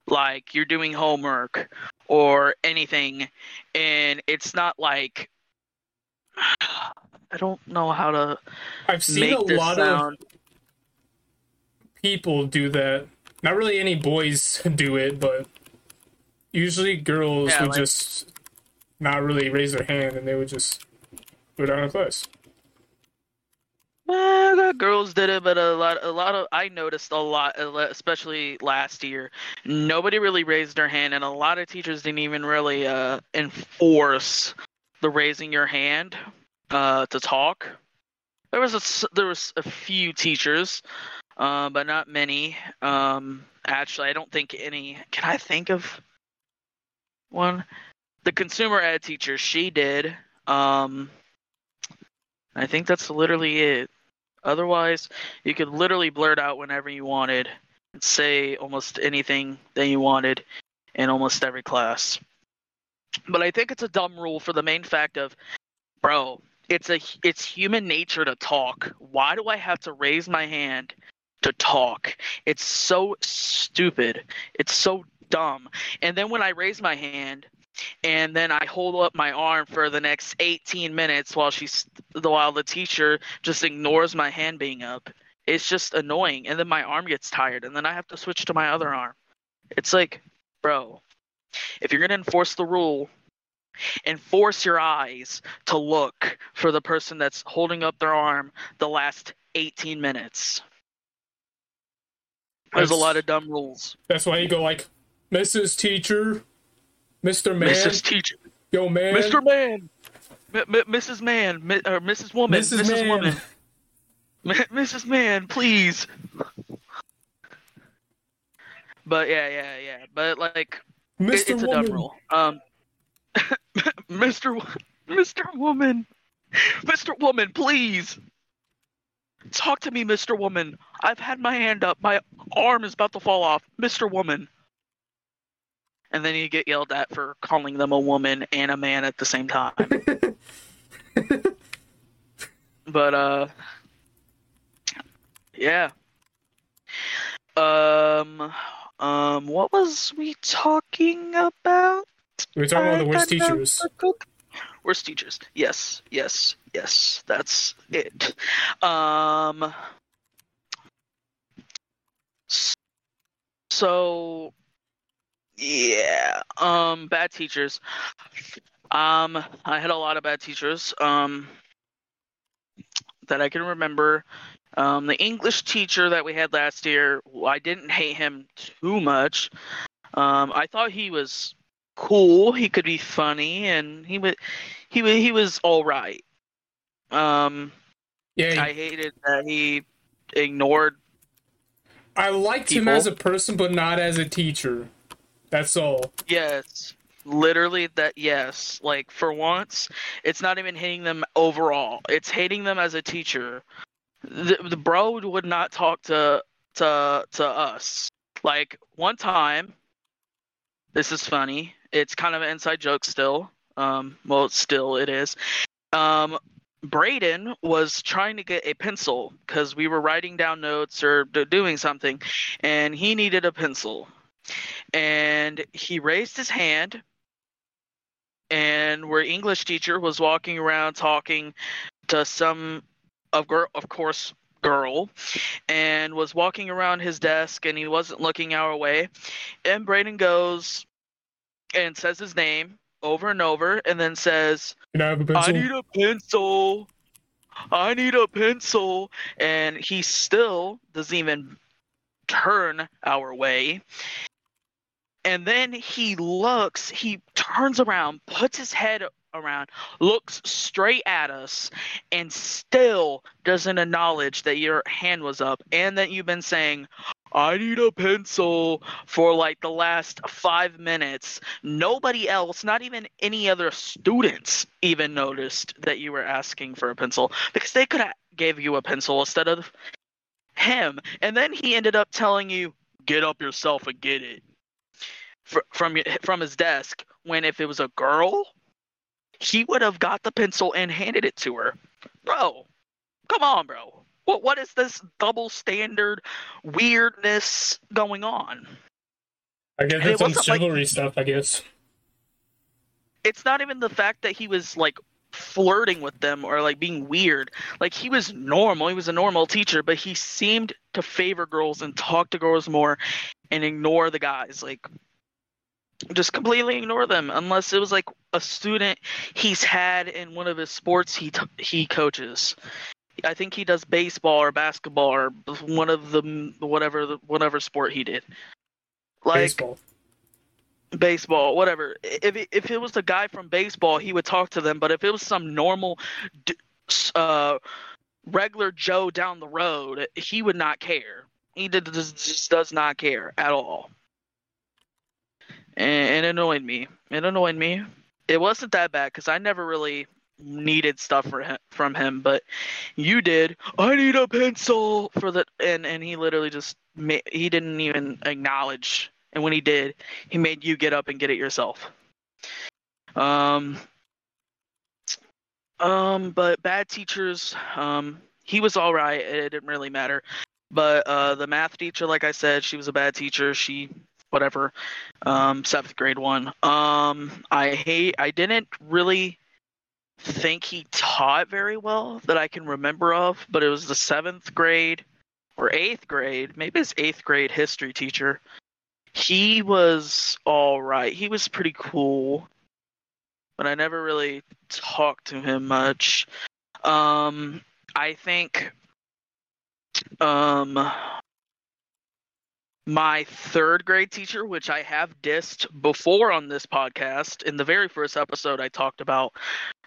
like you're doing homework or anything, and it's not like I don't know how to I've seen a lot sound. of people do that. Not really any boys do it, but usually girls Yeah, would like- just not really raise their hand and they would just go down to class. Eh, the girls did it, but a lot, a lot of I noticed a lot, especially last year. Nobody really raised their hand, and a lot of teachers didn't even really uh, enforce the raising your hand uh, to talk. There was a there was a few teachers, uh, but not many. Um, actually, I don't think any. Can I think of one? The consumer ed teacher, she did. Um, I think that's literally it. Otherwise, you could literally blurt out whenever you wanted and say almost anything that you wanted in almost every class. But I think it's a dumb rule for the main fact of, bro, it's a it's human nature to talk. Why do I have to raise my hand to talk? It's so stupid. It's so dumb. And then when I raise my hand and then I hold up my arm for the next 18 minutes while she's the while the teacher just ignores my hand being up. It's just annoying and then my arm gets tired and then I have to switch to my other arm. It's like, bro, if you're going to enforce the rule, enforce your eyes to look for the person that's holding up their arm the last 18 minutes. There's a lot of dumb rules. That's why you go like, Mrs. Teacher, Mr. Man, Mrs. Teacher, yo man, Mr. Man, M- M- Mrs. Man, Mi- or Mrs. Woman, Mrs. Mrs. Man. Woman, M- Mrs. Man, please. But yeah, yeah, yeah. But like, it- Mr. it's a dumb rule. Um, Mr. Wo- Mr. Woman, Mr. Woman, please. Talk to me, Mr. Woman. I've had my hand up. My arm is about to fall off. Mr. Woman. And then you get yelled at for calling them a woman and a man at the same time. but uh yeah. Um um what was we talking about? We were talking about the worst teachers. Worst teachers. Yes, yes, yes. That's it. Um. So, yeah. Um, bad teachers. Um, I had a lot of bad teachers. Um, that I can remember. Um, the English teacher that we had last year, I didn't hate him too much. Um, I thought he was cool. He could be funny, and he was he was he was all right. Um, Yeah, I hated that he ignored. I liked him as a person, but not as a teacher. That's all. Yes, literally that. Yes, like for once, it's not even hating them overall. It's hating them as a teacher. The, the bro would not talk to to to us. Like one time, this is funny. It's kind of an inside joke still. Um, well, still it is. Um, Braden was trying to get a pencil because we were writing down notes or doing something, and he needed a pencil. And he raised his hand, and where English teacher was walking around talking to some of girl, of course, girl, and was walking around his desk, and he wasn't looking our way. And Braden goes and says his name over and over, and then says, Can I have a pencil? I need a pencil. I need a pencil. And he still doesn't even turn our way. And then he looks, he turns around, puts his head around, looks straight at us, and still doesn't acknowledge that your hand was up and that you've been saying, I need a pencil for like the last five minutes. Nobody else, not even any other students, even noticed that you were asking for a pencil because they could have gave you a pencil instead of him. And then he ended up telling you, "Get up yourself and get it." Fr- From from his desk. When if it was a girl, he would have got the pencil and handed it to her. Bro, come on, bro. What what is this double standard weirdness going on? I guess And it that's some wasn't like- chivalry stuff. I guess. it's not even the fact that he was like flirting with them or like being weird. Like he was normal. He was a normal teacher, but he seemed to favor girls and talk to girls more and ignore the guys. Like just completely ignore them unless it was like a student he's had in one of his sports he t- he coaches. I think he does baseball or basketball or one of the whatever whatever sport he did. Like Baseball. baseball, whatever. If it, if it was a guy from baseball, he would talk to them. But if it was some normal, uh, regular Joe down the road, he would not care. He did, just, just does not care at all, and it annoyed me. It annoyed me. It wasn't that bad because I never really needed stuff him, from him, but you did. I need a pencil for the and and he literally just he didn't even acknowledge and when he did, he made you get up and get it yourself. Um, um, but bad teachers, um, he was all right. It didn't really matter. But uh, the math teacher, like I said, she was a bad teacher. She, whatever, um, seventh grade one. Um, I hate. I didn't really think he taught very well that I can remember of, but it was the seventh grade or eighth grade, maybe it's eighth grade history teacher he was all right. He was pretty cool, but I never really talked to him much. Um, I think um my third grade teacher, which I have dissed before on this podcast, in the very first episode, I talked about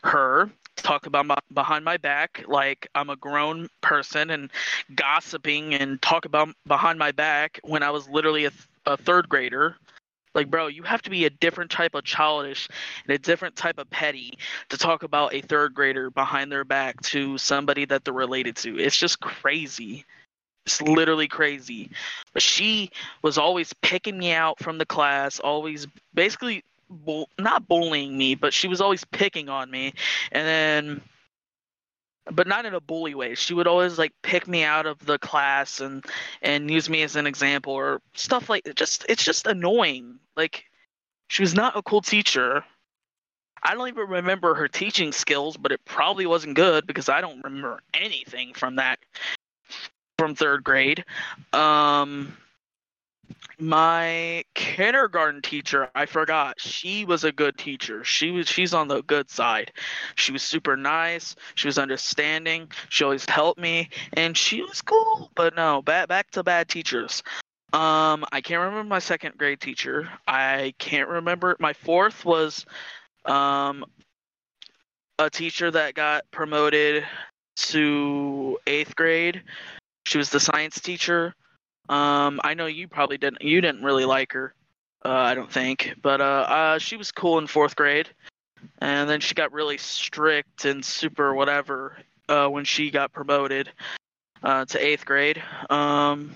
her, talked about my, behind my back, like I'm a grown person and gossiping and talk about behind my back when I was literally a, th- a third grader. Like, bro, you have to be a different type of childish and a different type of petty to talk about a third grader behind their back to somebody that they're related to. It's just crazy. It's literally crazy. But she was always picking me out from the class, always basically not bullying me, but she was always picking on me. And then but not in a bully way. She would always like pick me out of the class and and use me as an example or stuff like just it's just annoying. Like she was not a cool teacher. I don't even remember her teaching skills, but it probably wasn't good because I don't remember anything from that from third grade. Um, my kindergarten teacher, I forgot. She was a good teacher. She was she's on the good side. She was super nice. She was understanding. She always helped me, and she was cool. But no, back back to bad teachers. Um, I can't remember my second grade teacher. I can't remember my fourth was, um, a teacher that got promoted to eighth grade. She was the science teacher. Um, I know you probably didn't. You didn't really like her. Uh, I don't think, but uh, uh, she was cool in fourth grade, and then she got really strict and super whatever uh, when she got promoted uh, to eighth grade. Um,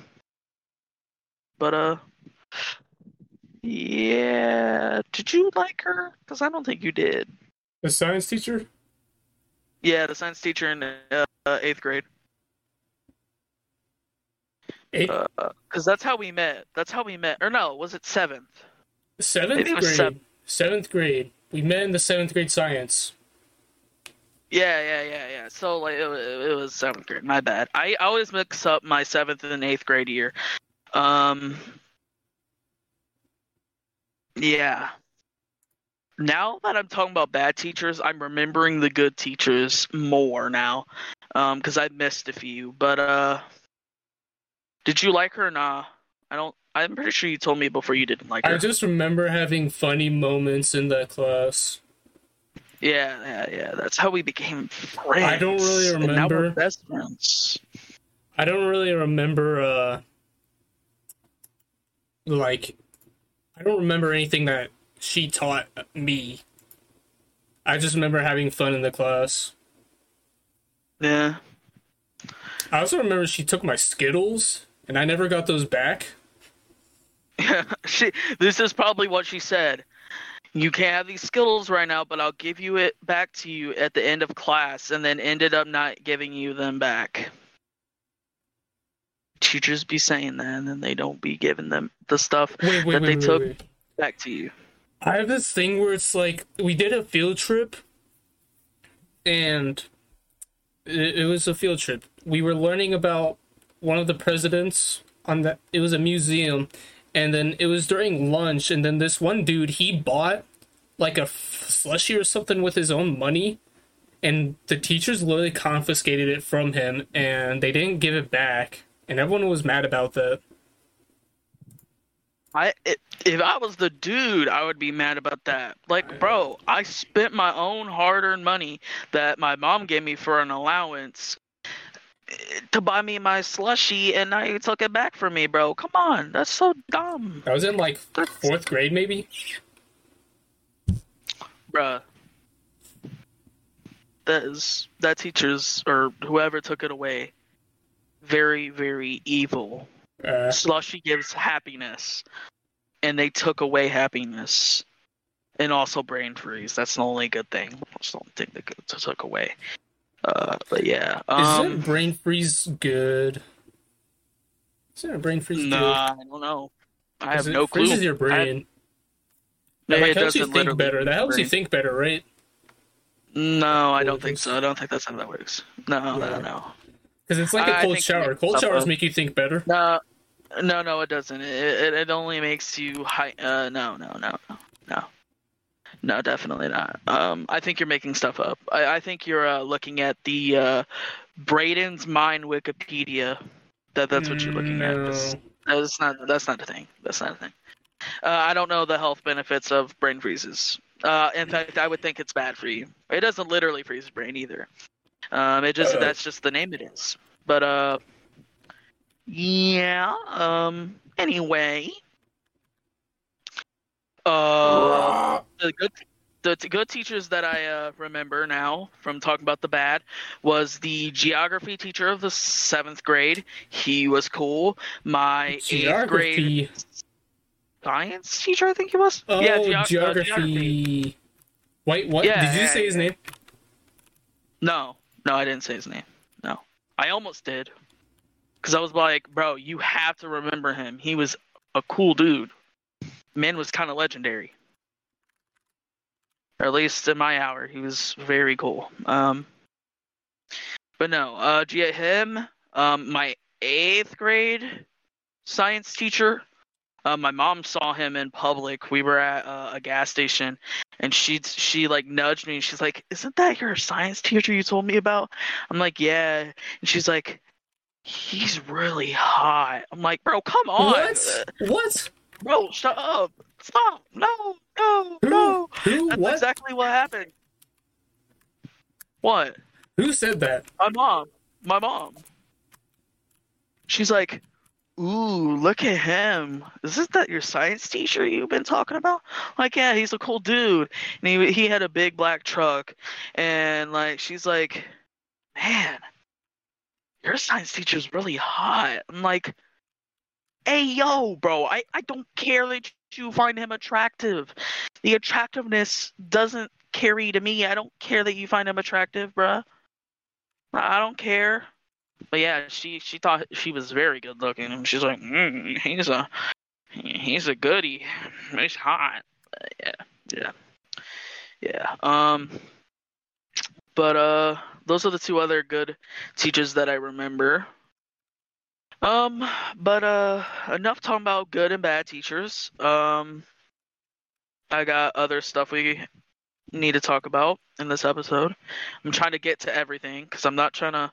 but uh, yeah, did you like her? Because I don't think you did. The science teacher? Yeah, the science teacher in uh, eighth grade. Because that's how we met. That's how we met. Or no, was it seventh? seventh it grade. seventh grade. We met in the seventh grade science. Yeah, yeah, yeah, yeah. So like it, it was seventh grade. My bad. I always mix up my seventh and eighth grade year. Um. Yeah. Now that I'm talking about bad teachers, I'm remembering the good teachers more now, um, because I missed a few. But uh, did you like her? or Nah, I don't. I'm pretty sure you told me before you didn't like her. I just remember having funny moments in that class. Yeah, yeah, yeah. That's how we became friends. I don't really And now we're remember. best friends. I don't really remember uh like I don't remember anything that she taught me. I just remember having fun in the class. Yeah. I also remember she took my Skittles and I never got those back. she, this is probably what she said. You can't have these Skittles right now, but I'll give you it back to you at the end of class, and then ended up not giving you them back. Teachers be saying that, and then they don't be giving them the stuff Wait, wait, that wait, they took back to you. I have this thing where it's like we did a field trip, and it, it was a field trip. We were learning about one of the presidents on that. It was a museum, and then it was during lunch, and then this one dude he bought like a slushy or something with his own money, and the teachers literally confiscated it from him, and they didn't give it back, and everyone was mad about that. I if I was the dude, I would be mad about that. Like, bro, I spent my own hard-earned money that my mom gave me for an allowance to buy me my slushy, and now you took it back from me, bro. Come on, that's so dumb, I was in like That's- fourth grade, maybe. bruh. That is that teacher's or whoever took it away. Very, very evil. Uh, Slushy gives happiness, and they took away happiness, and also brain freeze. That's the only good thing. That's the only thing they could- took away. Uh, but yeah, um, isn't brain freeze good? Isn't brain freeze nah, I don't know. I have no clue. freezes your I- brain. That like, it helps you think better. That helps you think better, right? No, I don't think so. I don't think that's how that works. No, Yeah. no, no. Because it's like a cold shower. Cold showers make you think better. No, no, no, it doesn't. It it, it only makes you high. Uh, no, no, no, no, no, no, definitely not. Um, I think you're making stuff up. I, I think you're uh, looking at the uh, Braden's Mind Wikipedia. That that's what you're looking at. That's, that's not that's not a thing. That's not a thing. Uh, I don't know the health benefits of brain freezes. Uh, in fact, I would think it's bad for you. It doesn't literally freeze your brain either. Um, it just Uh-oh. that's just the name it is. But uh, yeah. Um. Anyway. Uh, the good, the t- good teachers that I uh, remember now from talking about the bad was the geography teacher of the seventh grade. He was cool. My eighth grade science teacher, I think he was. Oh, yeah, geog- uh, geography. Wait, what? Yeah, Did you yeah, say his name? No, no, I didn't say his name. No, I almost did, because I was like, bro, you have to remember him. He was a cool dude. Man was kind of legendary. Or at least in my hour, he was very cool. Um, but no, uh, him, um, my eighth grade science teacher. Uh, my mom saw him in public. We were at uh, a gas station, and she she like nudged me. She's like, "Isn't that your science teacher you told me about?" I'm like, "Yeah," and she's like, "He's really hot." I'm like, "Bro, come on, What? What? bro, shut up, stop, no, no, Who? no." Who? That's What? exactly what happened. What? Who said that? My mom. My mom. She's like, Ooh, look at him. Isn't that your science teacher you've been talking about? Like, yeah, he's a cool dude. And he he had a big black truck. And like she's like, Man, your science teacher's really hot. I'm like, Hey yo, bro, I, I don't care that you find him attractive. The attractiveness doesn't carry to me. I don't care that you find him attractive, bruh. I don't care. But yeah, she she thought she was very good looking, and she's like, mm, he's a he's a goodie. He's hot. Yeah, yeah, yeah. Um, but uh, those are the two other good teachers that I remember. Um, but uh, enough talking about good and bad teachers. Um, I got other stuff we need to talk about in this episode. I'm trying to get to everything because I'm not trying to.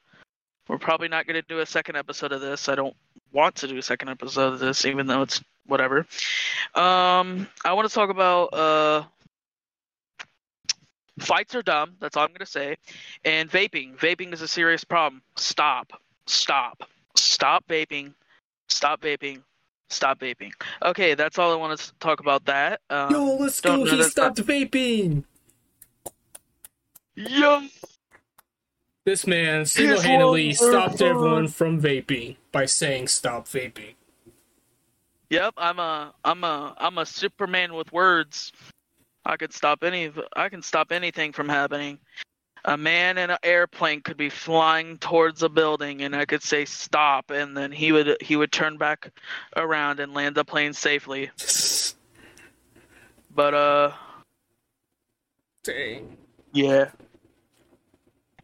We're probably not going to do a second episode of this. I don't want to do a second episode of this, even though it's whatever. Um, I want to talk about uh, fights are dumb. That's all I'm going to say. And vaping. Vaping is a serious problem. Stop. Stop. Stop vaping. Stop vaping. Stop vaping. Okay, that's all I want to talk about. That. Um, Yo, let's go. He stopped vaping. Yo. This man single handedly stopped everyone from vaping by saying stop vaping. Yep, I'm a I'm a I'm a Superman with words. I could stop any I can stop anything from happening. A man in an airplane could be flying towards a building and I could say stop and then he would he would turn back around and land the plane safely. But uh Dang. yeah.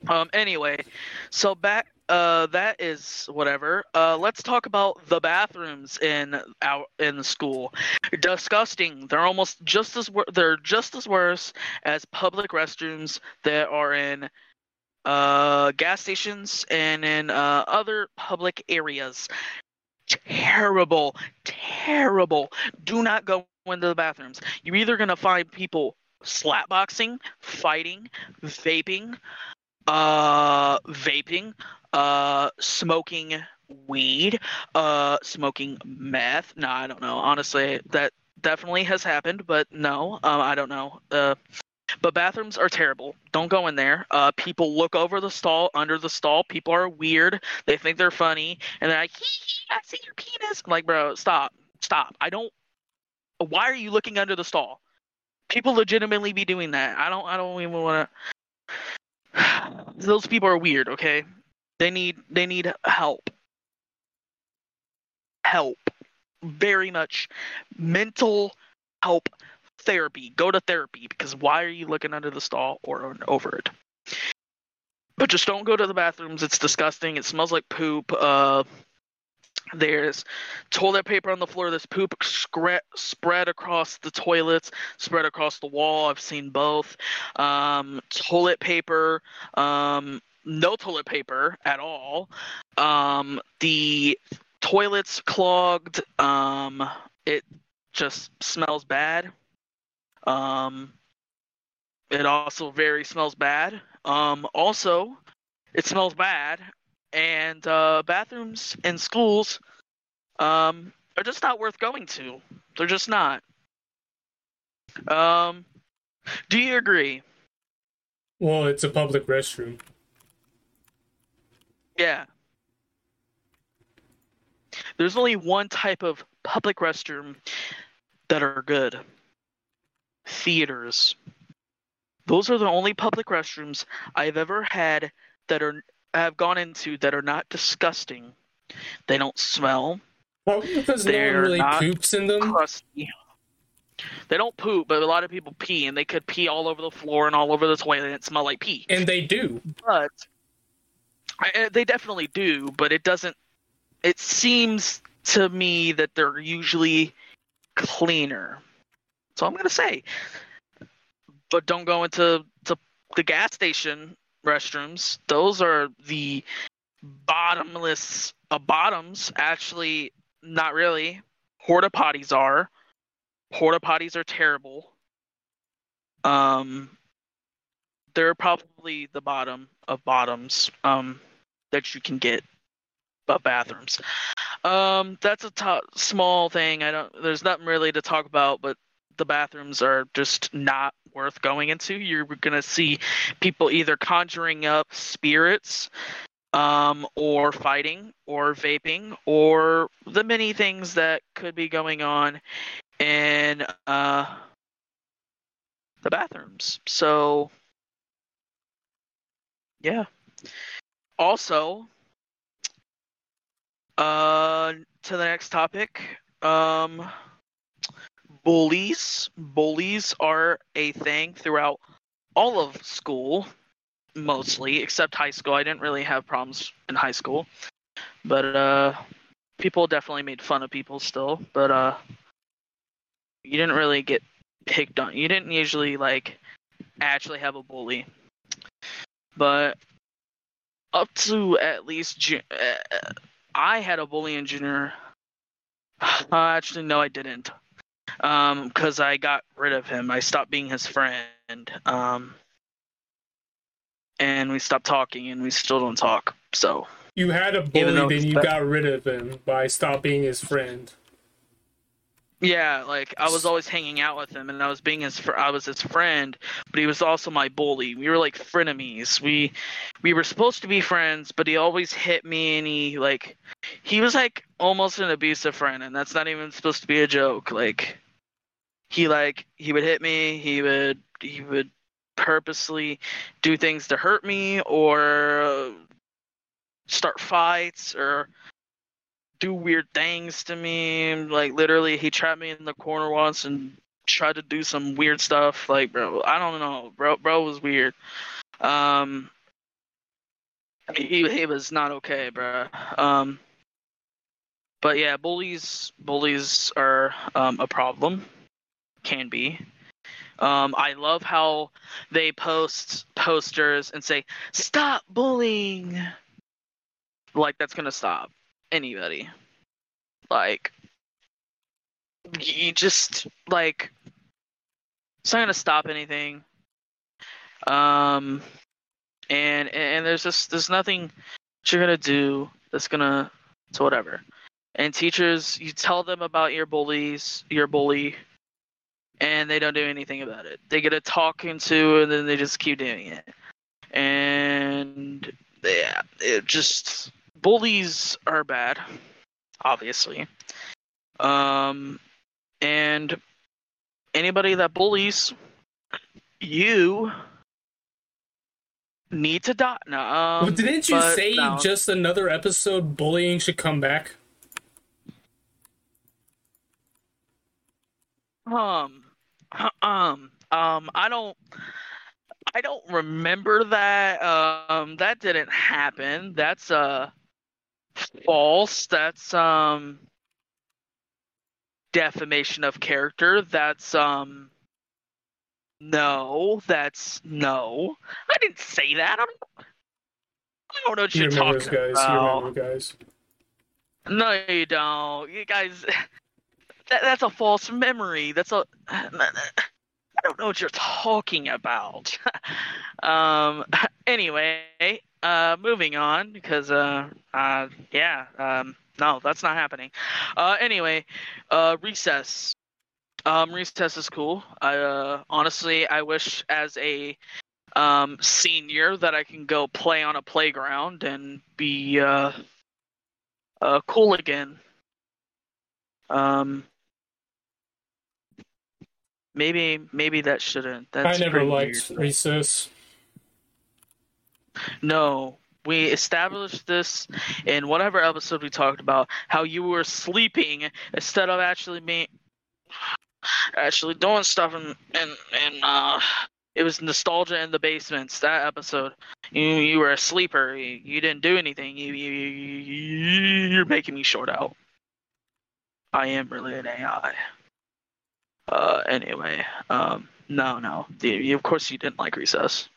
Um. Anyway, so back. Uh. That is whatever. Uh. Let's talk about the bathrooms in our in the school. Disgusting. They're almost just as wor- they're just as worse as public restrooms that are in uh, gas stations, and in uh, other public areas. Terrible, terrible. Do not go into the bathrooms. You're either gonna find people slapboxing, fighting, vaping, uh, vaping, uh, smoking weed, uh, smoking meth. No, I don't know. Honestly, that definitely has happened, but no, um, I don't know. Uh, but bathrooms are terrible. Don't go in there. Uh, people look over the stall, under the stall. People are weird. They think they're funny, and they're like, hee, hee, "I see your penis." I'm like, bro, stop, stop. I don't. Why are you looking under the stall? People legitimately be doing that. I don't. I don't even want to. Those people are weird. Okay, they need. They need help. Help. Very much mental help therapy. Go to therapy because why are you looking under the stall or over it? But just don't go to the bathrooms. It's disgusting. It smells like poop. Uh, there's toilet paper on the floor. There's poop spread across the toilets, spread across the wall. I've seen both. Um, toilet paper. Um, no toilet paper at all. Um, the toilets clogged. Um, it just smells bad. Um, it also very smells bad. Um, also, it smells bad, and uh, bathrooms in schools um, are just not worth going to. They're just not. Um, do you agree? Well, it's a public restroom. Yeah. There's only one type of public restroom that are good theaters. Those are the only public restrooms I've ever had that are have gone into that are not disgusting. They don't smell Probably because no one really not poops in them. crusty. They don't poop, but a lot of people pee, and they could pee all over the floor and all over the toilet, and it smell like pee. And they do. But they definitely do, but it doesn't. It seems to me that they're usually cleaner. So I'm gonna say, but don't go into the, the gas station restrooms. Those are the bottomless uh, bottoms. Actually, not really. Porta potties are. Porta potties are terrible. Um, they're probably the bottom of bottoms um, that you can get but bathrooms. Um, that's a to- small thing. I don't. There's nothing really to talk about, but the bathrooms are just not worth going into. You're gonna see people either conjuring up spirits, um, or fighting, or vaping, or the many things that could be going on in uh, the bathrooms. So, yeah. Also, uh, to the next topic. Um, bullies. Bullies are a thing throughout all of school, mostly, except high school. I didn't really have problems in high school, but uh, people definitely made fun of people still. But uh, you didn't really get picked on. You didn't usually like actually have a bully, but up to at least uh, I had a bully in junior. Uh, actually, no, I didn't. Um, because I got rid of him. I stopped being his friend. Um, and we stopped talking, and we still don't talk. So You had a bully, though then you bad. got rid of him by stop being his friend. yeah, like I was always hanging out with him, and I was being his fr- I was his friend, but he was also my bully. We were like frenemies. We we were supposed to be friends, but he always hit me, and he like he was like almost an abusive friend, and that's not even supposed to be a joke. Like he like he would hit me. He would he would purposely do things to hurt me or uh, start fights or do weird things to me. Like literally, he trapped me in the corner once and tried to do some weird stuff. Like, bro, I don't know, bro. Bro was weird. Um, he he was not okay, bro. Um, but yeah, bullies bullies are um a problem. Can be. Um, I love how they post posters and say "Stop bullying." Like that's gonna stop anybody. Like you just like it's not gonna stop anything. Um, and and there's just there's nothing you're gonna do that's gonna so whatever. And teachers, you tell them about your bullies, your bully, and they don't do anything about it. They get a talking to, and then they just keep doing it. And yeah, it just bullies are bad, obviously. Um, and anybody that bullies you need to die. No, um, well, didn't you say no. just another episode bullying should come back? Um, um, um, I don't, I don't remember that. Um, that didn't happen. That's uh false. That's um defamation of character. That's um no. That's no. I didn't say that. I'm, I don't know what You you're remember talking guys? about. You remember guys? No, you don't. You guys, that, that's a false memory. That's a. I don't know what you're talking about. um. Anyway, uh, moving on because uh, uh, yeah, um, no, that's not happening. Uh, anyway, uh, recess. Um, recess is cool. I uh, honestly, I wish as a um senior that I can go play on a playground and be uh uh, cool again. Um, maybe maybe that shouldn't. That's I never liked weird. recess. No, we established this in whatever episode we talked about how you were sleeping instead of actually being actually doing stuff and and and uh. It was nostalgia in the basements. That episode, you you were a sleeper. You, you didn't do anything. You you you you're making me short out. I am really an AI. Uh, anyway, um, no, no. You, you- of course, you didn't like recess.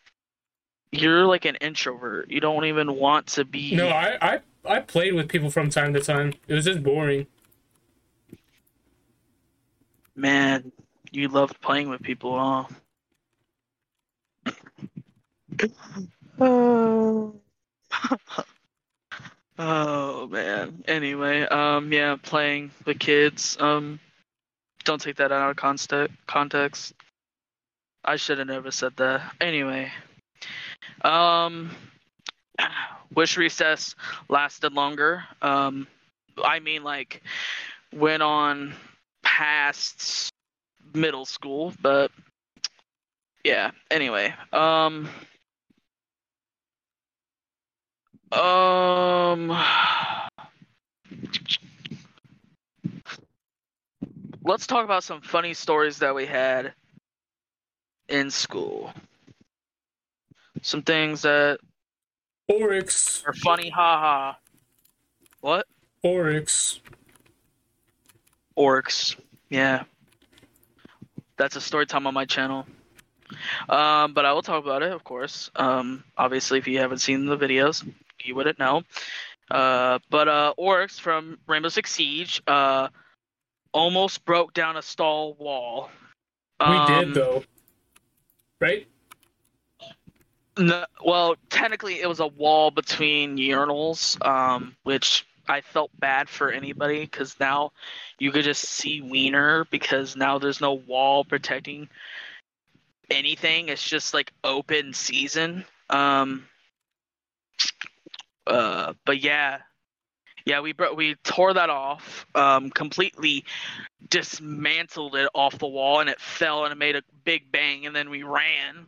You're like an introvert. You don't even want to be. No, I, I I played with people from time to time. It was just boring. Man, you loved playing with people, huh? oh. oh man. Anyway, um, yeah, playing the kids. Um, don't take that out of context. Context. I should have never said that. Anyway, um, wish recess lasted longer. Um, I mean, like, went on past middle school, but yeah. Anyway, um, um, let's talk about some funny stories that we had in school. Some things that Oryx, are funny, haha. What? Oryx. Orcs. Yeah. That's a story time on my channel. Um, but I will talk about it, of course. Um, obviously, if you haven't seen the videos, you wouldn't know. Uh, but uh, Oryx from Rainbow Six Siege uh, almost broke down a stall wall. We Um, did though, right? No, well, technically, it was a wall between urinals, um, which I felt bad for anybody because now you could just see Wiener because now there's no wall protecting anything. It's just like open season. Um, uh, but yeah, yeah, we bro- we tore that off, um, completely dismantled it off the wall, and it fell and it made a big bang, and then we ran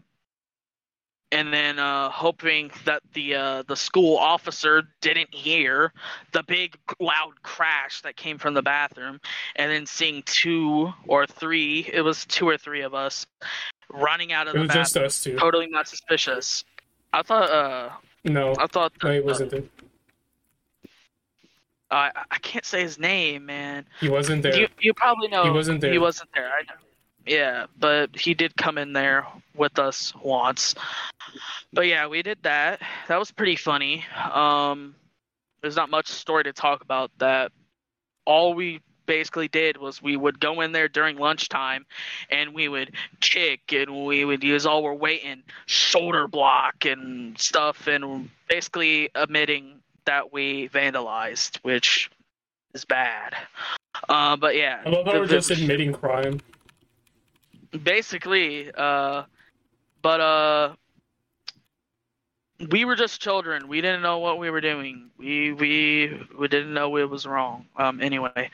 and then uh, hoping that the uh, the school officer didn't hear the big loud crash that came from the bathroom, and then seeing two or three, it was two or three of us running out of It the was just bathroom, us two. totally not suspicious. I thought, uh, No, I thought, no, he uh, wasn't there. I I can't say his name, man. He wasn't there. You you probably know He wasn't there. He wasn't there. I know. yeah, but he did come in there with us once. But yeah, we did that. That was pretty funny. Um, there's not much story to talk about that. All we basically did was we would go in there during lunchtime and we would kick and we would use all we're waiting shoulder block and stuff and basically admitting that we vandalized, which is bad. Uh, but yeah, I love how the- we're the- just admitting crime. basically uh but uh we were just children. We didn't know what we were doing. We we we didn't know it was wrong. Um anyway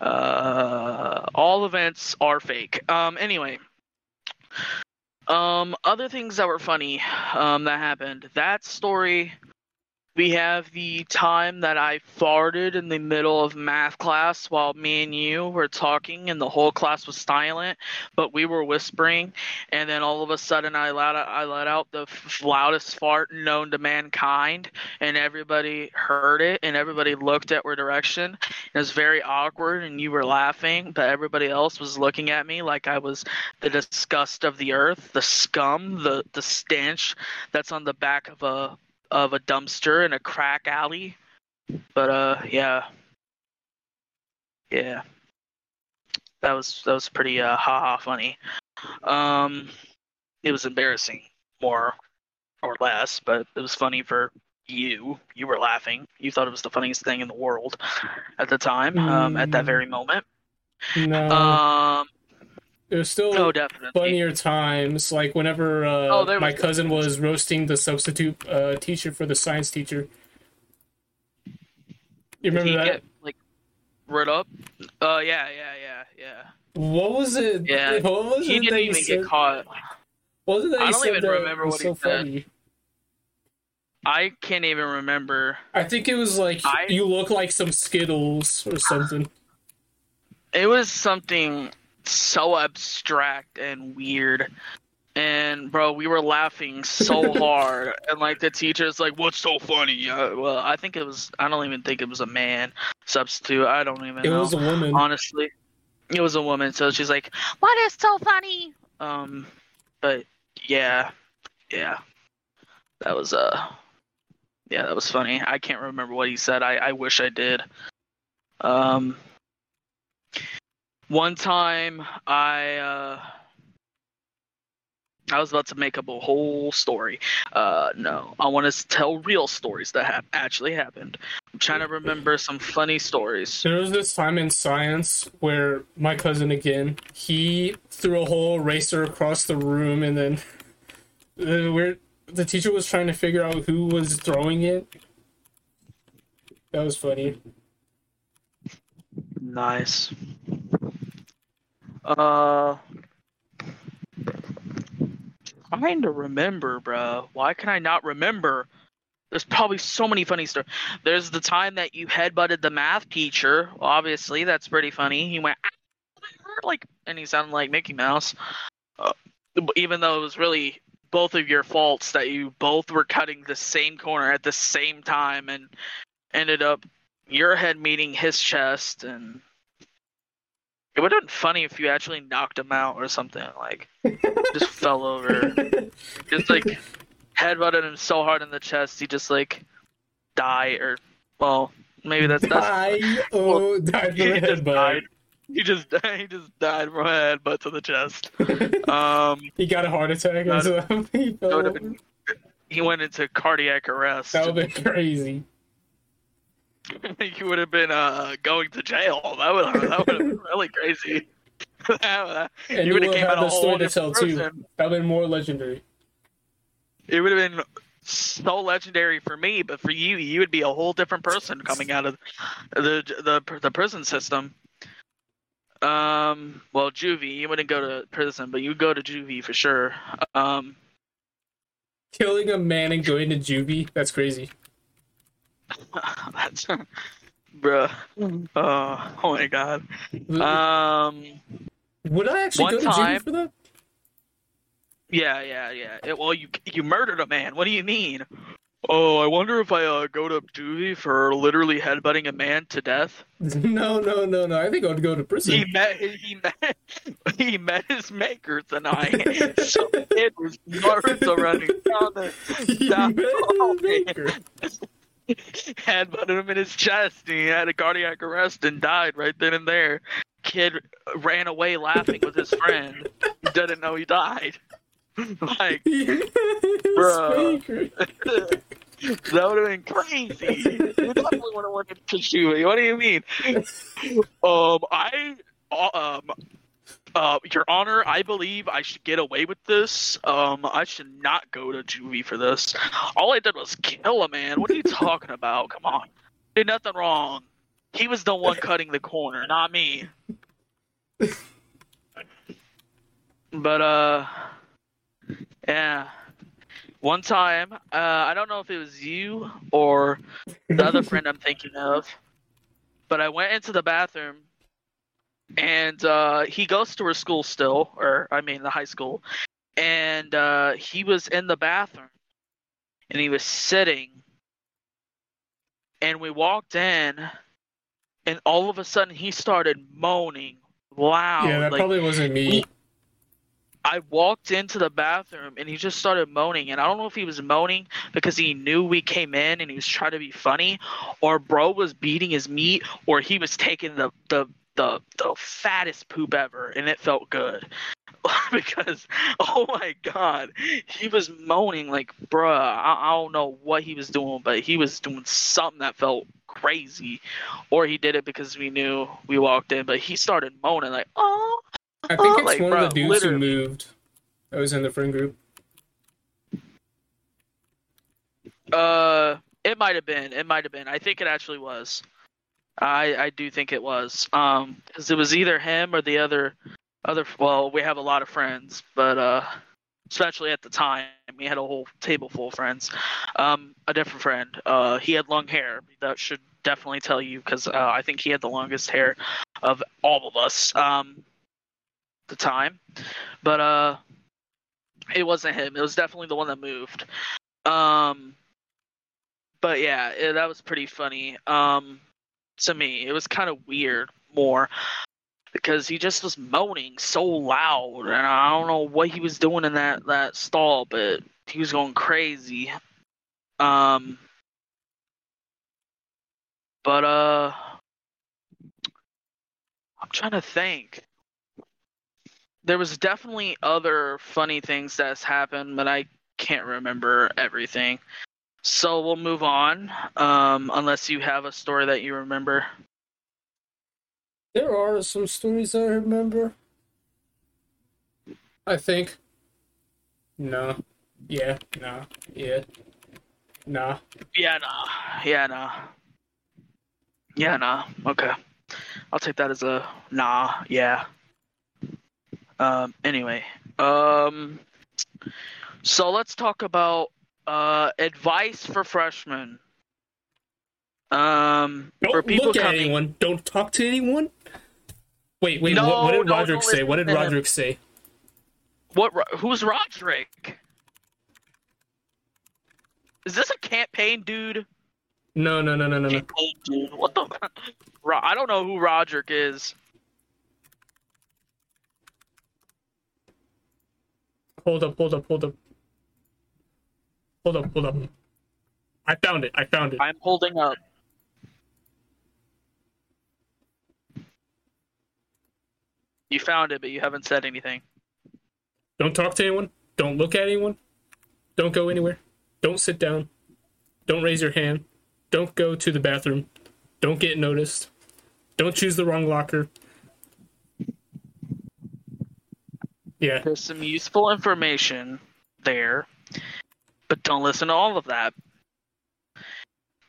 uh all events are fake. Um anyway um other things that were funny um that happened. That story we have the time that I farted in the middle of math class while me and you were talking and the whole class was silent, but we were whispering, and then all of a sudden I let out, I let out the f- loudest fart known to mankind, and everybody heard it, and everybody looked at our direction. It was very awkward, and you were laughing, but everybody else was looking at me like I was the disgust of the earth, the scum, the the stench that's on the back of a of a dumpster in a crack alley. But uh yeah. Yeah. That was that was pretty uh ha ha funny. Um it was embarrassing more or less, but it was funny for you. You were laughing. You thought it was the funniest thing in the world at the time, um, at that Mm. very moment. No, Um there's still no definitely. funnier times, like whenever uh, Oh, my cousin was roasting the substitute uh, teacher for the science teacher. You Did remember he that? get like writ up? Uh yeah, yeah, yeah, yeah. What was it? Yeah, what was He it didn't even said? get caught. What was it I don't even remember was what he so said. funny? I can't even remember. I think it was like I- you look like some Skittles or something. It was something so abstract and weird. And bro, we were laughing so hard, and like the teacher's like, "What's so funny?" Uh, well, I think it was. I don't even think it was a man substitute. I don't even It know. was a woman. honestly, it was a woman. So she's like, "What is so funny?" Um, but yeah, yeah, that was uh, yeah, that was funny. I can't remember what he said. I I wish I did. Um, one time I uh. I was about to make up a whole story. Uh, no, I want to tell real stories that have actually happened. I'm trying to remember some funny stories. There was this time in science where my cousin again, he threw a whole eraser across the room, and then uh, where the teacher was trying to figure out who was throwing it. That was funny. Nice. Uh, trying to remember, bro. Why can I not remember? There's probably so many funny stories. There's the time that you headbutted the math teacher. Obviously, that's pretty funny. He went like, and he sounded like Mickey Mouse. Uh, even though it was really both of your faults that you both were cutting the same corner at the same time and ended up your head meeting his chest and it would have been funny if you actually knocked him out or something like just fell over. Just like headbutted him so hard in the chest he just like died or well maybe that's that's Die! Oh, died he from a just died. He just he just died from a headbutt to the chest. Um he got a heart attack Not- he fell would have over. been he went into cardiac arrest. That would have been crazy. you would have been uh going to jail that would that would have been really crazy And you would have came out a whole to tell different too. That would have been more legendary. It would have been so legendary for me, but for you, you would be a whole different person coming out of the the the prison system. Um, well, juvie, you wouldn't go to prison, but you would go to juvie for sure. Um, Killing a man and going to juvie, that's crazy. that's, bruh. Oh, oh my god. Um, would I actually one go to time- juvie for that? yeah, yeah, yeah. It, well, you you murdered a man. What do you mean? Oh, I wonder if I uh, go to juvie for literally headbutting a man to death. no, no, no, no. I think I'd go to prison. He prison. met he met he met his maker tonight. so it was Naruto running down the He down met the hallway. His maker. headbutted him in his chest and he had a cardiac arrest and died right then and there. Kid ran away laughing with his friend. He didn't know he died. like He met his Bruh. maker. that would have been crazy. You definitely would have went to Kashui. What do you mean? Um, I, uh, um, uh, Your Honor, I believe I should get away with this. Um, I should not go to juvie for this. All I did was kill a man. What are you talking about? Come on, did nothing wrong. He was the one cutting the corner, not me. But uh, yeah. One time, uh, I don't know if it was you or the other friend I'm thinking of, but I went into the bathroom and uh, he goes to her school still, or I mean the high school, and uh, he was in the bathroom and he was sitting, and we walked in, and all of a sudden he started moaning loud. Yeah, that like, probably wasn't me. I walked into the bathroom and he just started moaning. And I don't know if he was moaning because he knew we came in and he was trying to be funny, or bro was beating his meat, or he was taking the the the, the fattest poop ever and it felt good. because oh my god, he was moaning like bruh, I, I don't know what he was doing, but he was doing something that felt crazy. Or he did it because we knew we walked in, but he started moaning like, oh I think Oh, it's like, one bro, of the dudes who moved. I was in the friend group. Uh, it might have been. It might have been. I think it actually was. I I do think it was. Um, because it was either him or the other other. Well, we have a lot of friends, but uh, especially at the time, we had a whole table full of friends. Um, a different friend. Uh, he had long hair. That should definitely tell you because uh, I think he had the longest hair of all of us. Um, at the time, but uh, it wasn't him. It was definitely the one that moved. Um but yeah, it, that was pretty funny. Um, to me, it was kind of weird more because he just was moaning so loud, and I don't know what he was doing in that that stall, but he was going crazy. Um, but uh, I'm trying to think. There was definitely other funny things that's happened, but I can't remember everything. So we'll move on, um, unless you have a story that you remember. There are some stories I remember. I think. No. Yeah. No. Yeah. Nah. Yeah, nah. Yeah, nah. Yeah, nah. Okay. I'll take that as a nah. Yeah. Um. Anyway. Um. So let's talk about uh advice for freshmen. Um. Don't for people look at coming. anyone. Don't talk to anyone. Wait, wait. No, what, what did no, Roderick say? What did. Roderick say? What? Who's Roderick? Is this a campaign dude? No, no, no, no, no, no. Campaign dude. What the? I don't know who Roderick is. Hold up, hold up, hold up. Hold up, hold up. I found it. I found it. I'm holding up. You found it, but you haven't said anything. Don't talk to anyone. Don't look at anyone. Don't go anywhere. Don't sit down. Don't raise your hand. Don't go to the bathroom. Don't get noticed. Don't choose the wrong locker. Yeah. There's some useful information there, but don't listen to all of that.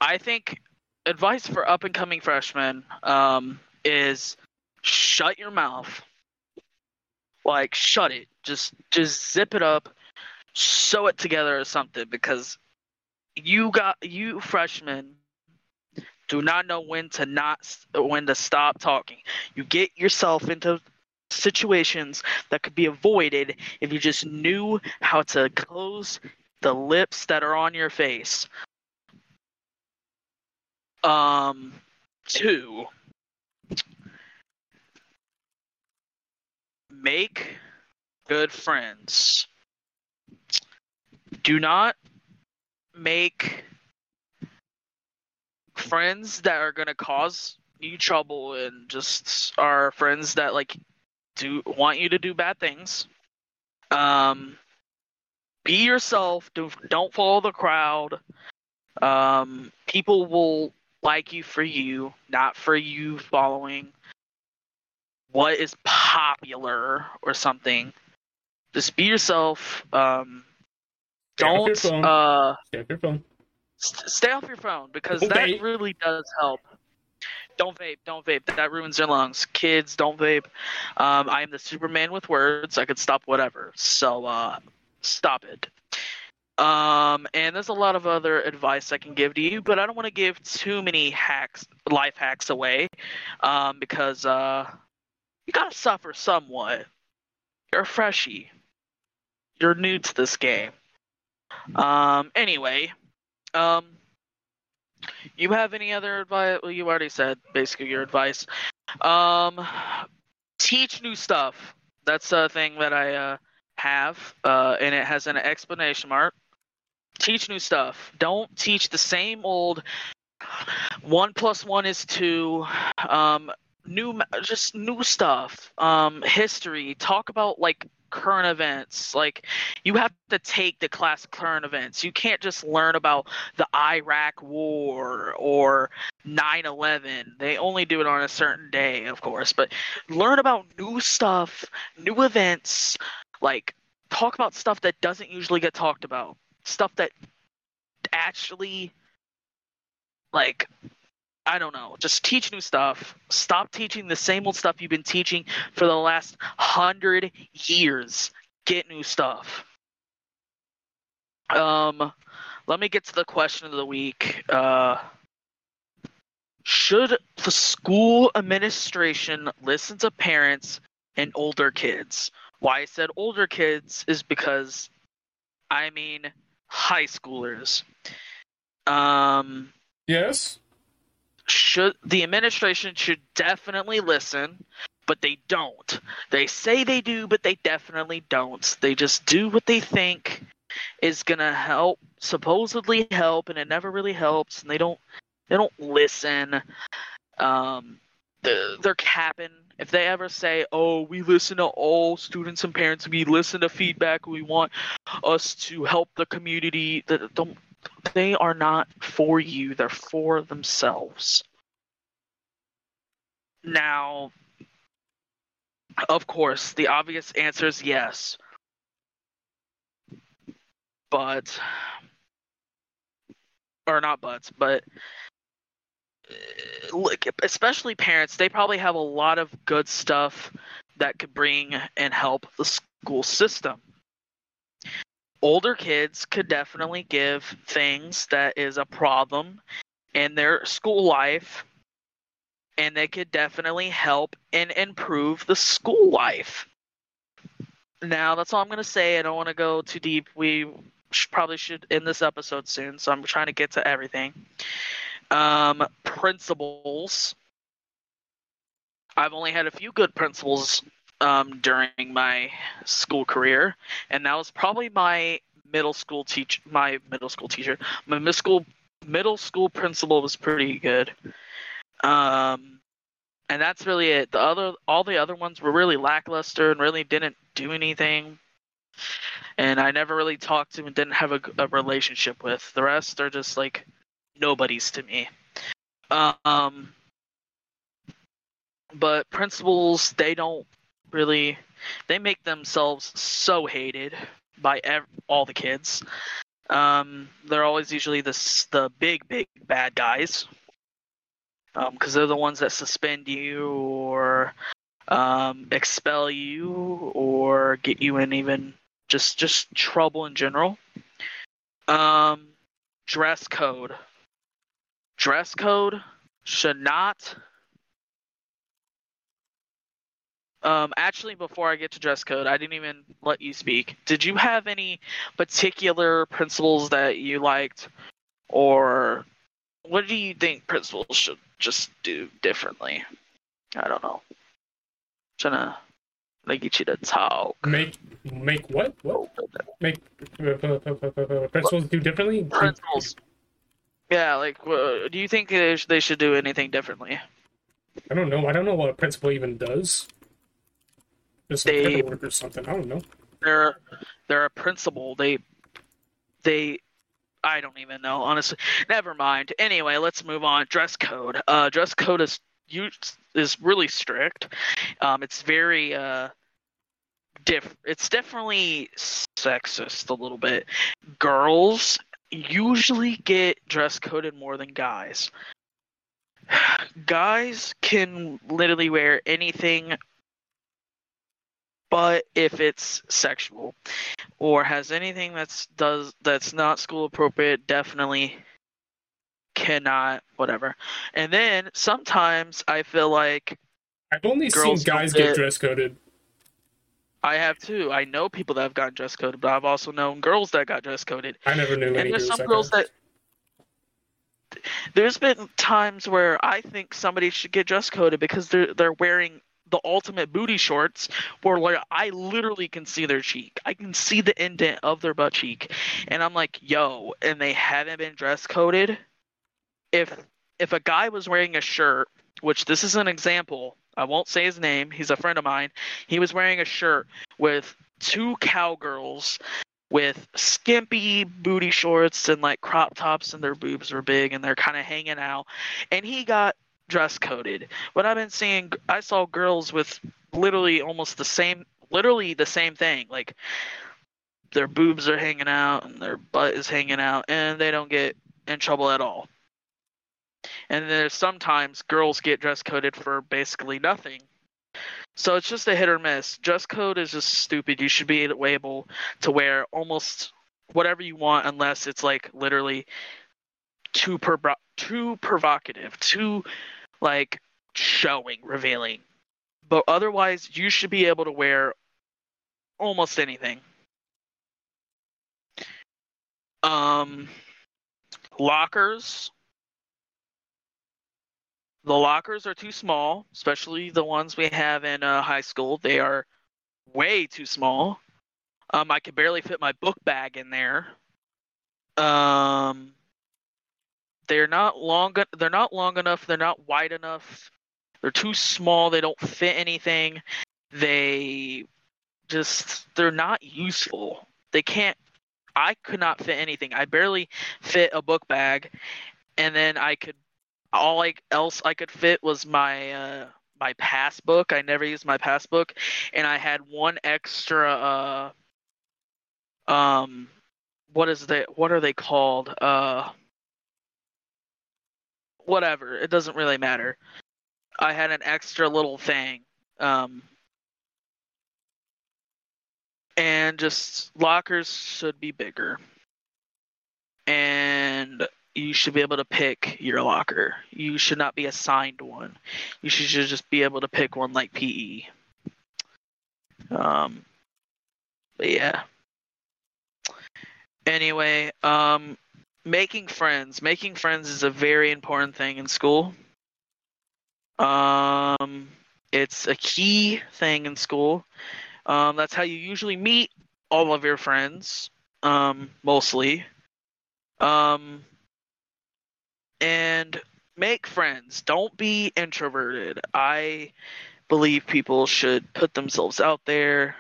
I think advice for up and coming freshmen um, is shut your mouth. Like shut it. Just just zip it up, sew it together or something because you got you freshmen do not know when to not when to stop talking. You get yourself into situations that could be avoided if you just knew how to close the lips that are on your face. Um, two, make good friends. Do not make friends that are going to cause you trouble and just are friends that like do want you to do bad things. Um, be yourself. Don't don't follow the crowd. Um, people will like you for you, not for you following what is popular or something. Just be yourself. Um, Stay off your don't phone. uh Stay off your phone. st- stay off your phone because Don't that vape. really does help. Don't vape, don't vape. That ruins your lungs. Kids, don't vape. Um, I am the Superman with words. I could stop whatever. So uh, stop it. Um, and there's a lot of other advice I can give to you, but I don't want to give too many hacks, life hacks away, um, because uh, you gotta suffer somewhat. You're a freshie. You're new to this game. Um, anyway, um, you have any other advice? Well, you already said basically your advice. Um, teach new stuff. That's a thing that I uh, have, uh, and it has an explanation mark. Teach new stuff. Don't teach the same old one plus one is two. Um, new, just new stuff. Um, history. Talk about like current events. Like you have to take the class current events. You can't just learn about the Iraq War or 9/11. They only do it on a certain day, of course, but learn about new stuff, new events, like talk about stuff that doesn't usually get talked about. Stuff that actually like I don't know, just teach new stuff. Stop teaching the same old stuff you've been teaching for the last 100 years. Get new stuff. Um let me get to the question of the week. Uh, should the school administration listen to parents and older kids? Why I said older kids is because I mean high schoolers. Um, Yes. should the administration should definitely listen, but they don't. They say they do, but they definitely don't. They just do what they think is gonna help, supposedly help, and it never really helps. And they don't, they don't listen. Um, they're, they're capping. If they ever say, "Oh, we listen to all students and parents, we listen to feedback, we want us to help the community," that don't. They are not for you. They're for themselves. Now, of course, the obvious answer is yes. But, or not buts, but, look, especially parents, they probably have a lot of good stuff that could bring and help the school system. Older kids could definitely give things that is a problem in their school life and they could definitely help and improve the school life. Now, that's all I'm going to say. I don't want to go too deep. We probably should end this episode soon, so I'm trying to get to everything. Um, principals. I've only had a few good principals um, during my school career, and that was probably my middle school teach my middle school teacher. My middle school middle school principal was pretty good. Um, and that's really it. The other, all the other ones were really lackluster and really didn't do anything. And I never really talked to and didn't have a, a relationship with. The rest are just like nobodies to me. Um, but principals, they don't really, they make themselves so hated by ev- all the kids. Um, they're always usually the the big big bad guys because they're the ones that suspend you or um, expel you or get you in even just just trouble in general. Um, dress code. Dress code should not. Um, actually, before I get to dress code, I didn't even let you speak. Did you have any particular principles that you liked, or what do you think principals should just do differently? I don't know. I'm trying to like get you to talk. Make make what? What? Make uh, uh, uh, uh, principals do differently? Principals. Yeah, like, do you think they, sh- they should do anything differently? I don't know. I don't know what a principal even does. Just They- paperwork or something. I don't know. They're they're a principal. They they I don't even know honestly. Never mind. Anyway, let's move on. Dress code. Uh, dress code is you is really strict. Um, it's very uh diff. It's definitely sexist a little bit. Girls usually get dress coded more than guys. Guys can literally wear anything but if it's sexual or has anything that's does that's not school appropriate definitely cannot whatever and then sometimes i feel like I've only seen guys get get- dress coded. I have too i know people that have gotten dress coded but i've also known girls that got dress coded I never knew any and there's some girls that there's been times where I think somebody should get dress coded because they're they're wearing the ultimate booty shorts where like I literally can see their cheek. I can see the indent of their butt cheek. And I'm like, yo, and they haven't been dress coded. If if a guy was wearing a shirt, which this is an example, I won't say his name, he's a friend of mine. He was wearing a shirt with two cowgirls with skimpy booty shorts and like crop tops and their boobs were big and they're kind of hanging out. And he got dress coded. But i've been seeing i saw girls with literally almost the same literally the same thing. Like their boobs are hanging out and their butt is hanging out and they don't get in trouble at all and there's sometimes girls get dress coded for basically nothing so it's just a hit or miss. Dress code is just stupid. You should be able to wear almost whatever you want, unless it's like literally too too provocative, too like showing, revealing. But otherwise, you should be able to wear almost anything. Um, lockers. The lockers are too small, especially the ones we have in uh, high school. They are way too small. Um, I could barely fit my book bag in there. Um, they're not long. They're not long enough. They're not wide enough. They're too small. They don't fit anything. They just they're not useful. They can't. I could not fit anything. I barely fit a book bag, and then I could all like else I could fit was my uh my passbook. I never used my passbook, and I had one extra uh um what is they what are they called uh whatever it doesn't really matter. I had an extra little thing um and just lockers should be bigger and you should be able to pick your locker. You should not be assigned one. You should just be able to pick one like PE. Um, but yeah. Anyway, um, making friends. Making friends is a very important thing in school. Um, it's a key thing in school. Um, that's how you usually meet all of your friends. Um, mostly. Um, and make friends. Don't be introverted. I believe people should put themselves out there,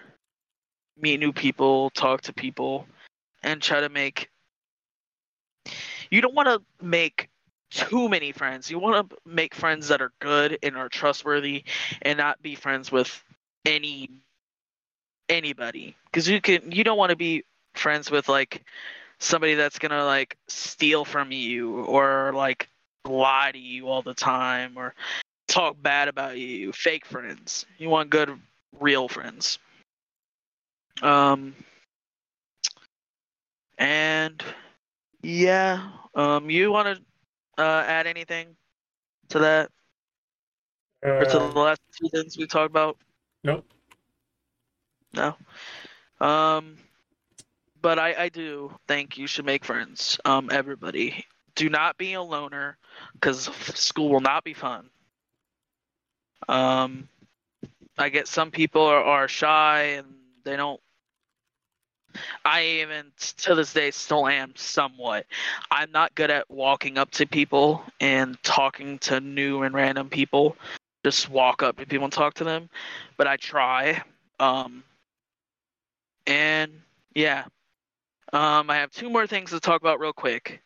meet new people, talk to people, and try to make. You don't want to make too many friends. You want to make friends that are good and are trustworthy, and not be friends with any anybody. Because you can. You don't want to be friends with like somebody that's gonna like steal from you or like lie to you all the time or talk bad about you fake friends you want good real friends um and yeah um you want to uh add anything to that or to the Uh, last two things we talked about nope. no. Um, but I, I do think you should make friends. Um, everybody do not be a loner because school will not be fun. Um, I get some people are, are shy and they don't. I even to this day still am somewhat. I'm not good at walking up to people and talking to new and random people. Just walk up to people and talk to them, but I try. Um, and yeah, um, I have two more things to talk about real quick.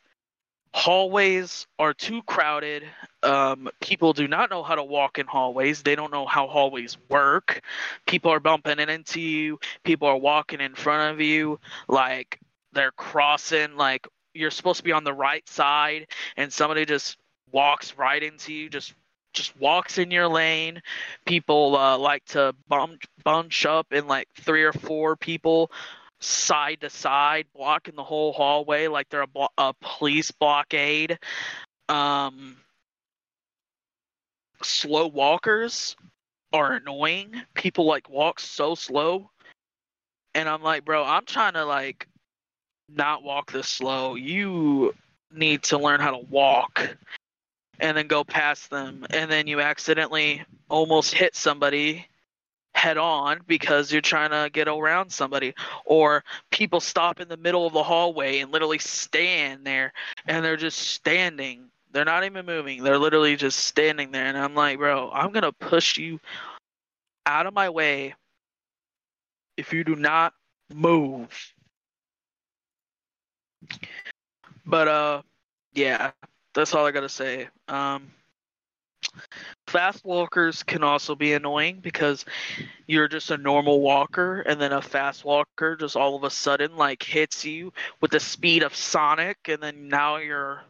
Hallways are too crowded. Um, people do not know how to walk in hallways. They don't know how hallways work. People are bumping into you. People are walking in front of you. Like they're crossing. Like you're supposed to be on the right side, and somebody just walks right into you. Just just walks in your lane. People uh, like to bump, bunch up in like three or four people side to side, blocking the whole hallway like they're a, blo- a police blockade. Um, slow walkers are annoying. People like walk so slow, and I'm like, bro, I'm trying to like not walk this slow. You need to learn how to walk. And then go past them, and then you accidentally almost hit somebody head on because you're trying to get around somebody or people stop in the middle of the hallway and literally stand there and they're just standing. They're not even moving. They're literally just standing there. And i'm like bro i'm gonna push you out of my way if you do not move. But uh yeah that's all i gotta say. Um Fast walkers can also be annoying because you're just a normal walker and then a fast walker just all of a sudden like hits you with the speed of Sonic and then now you're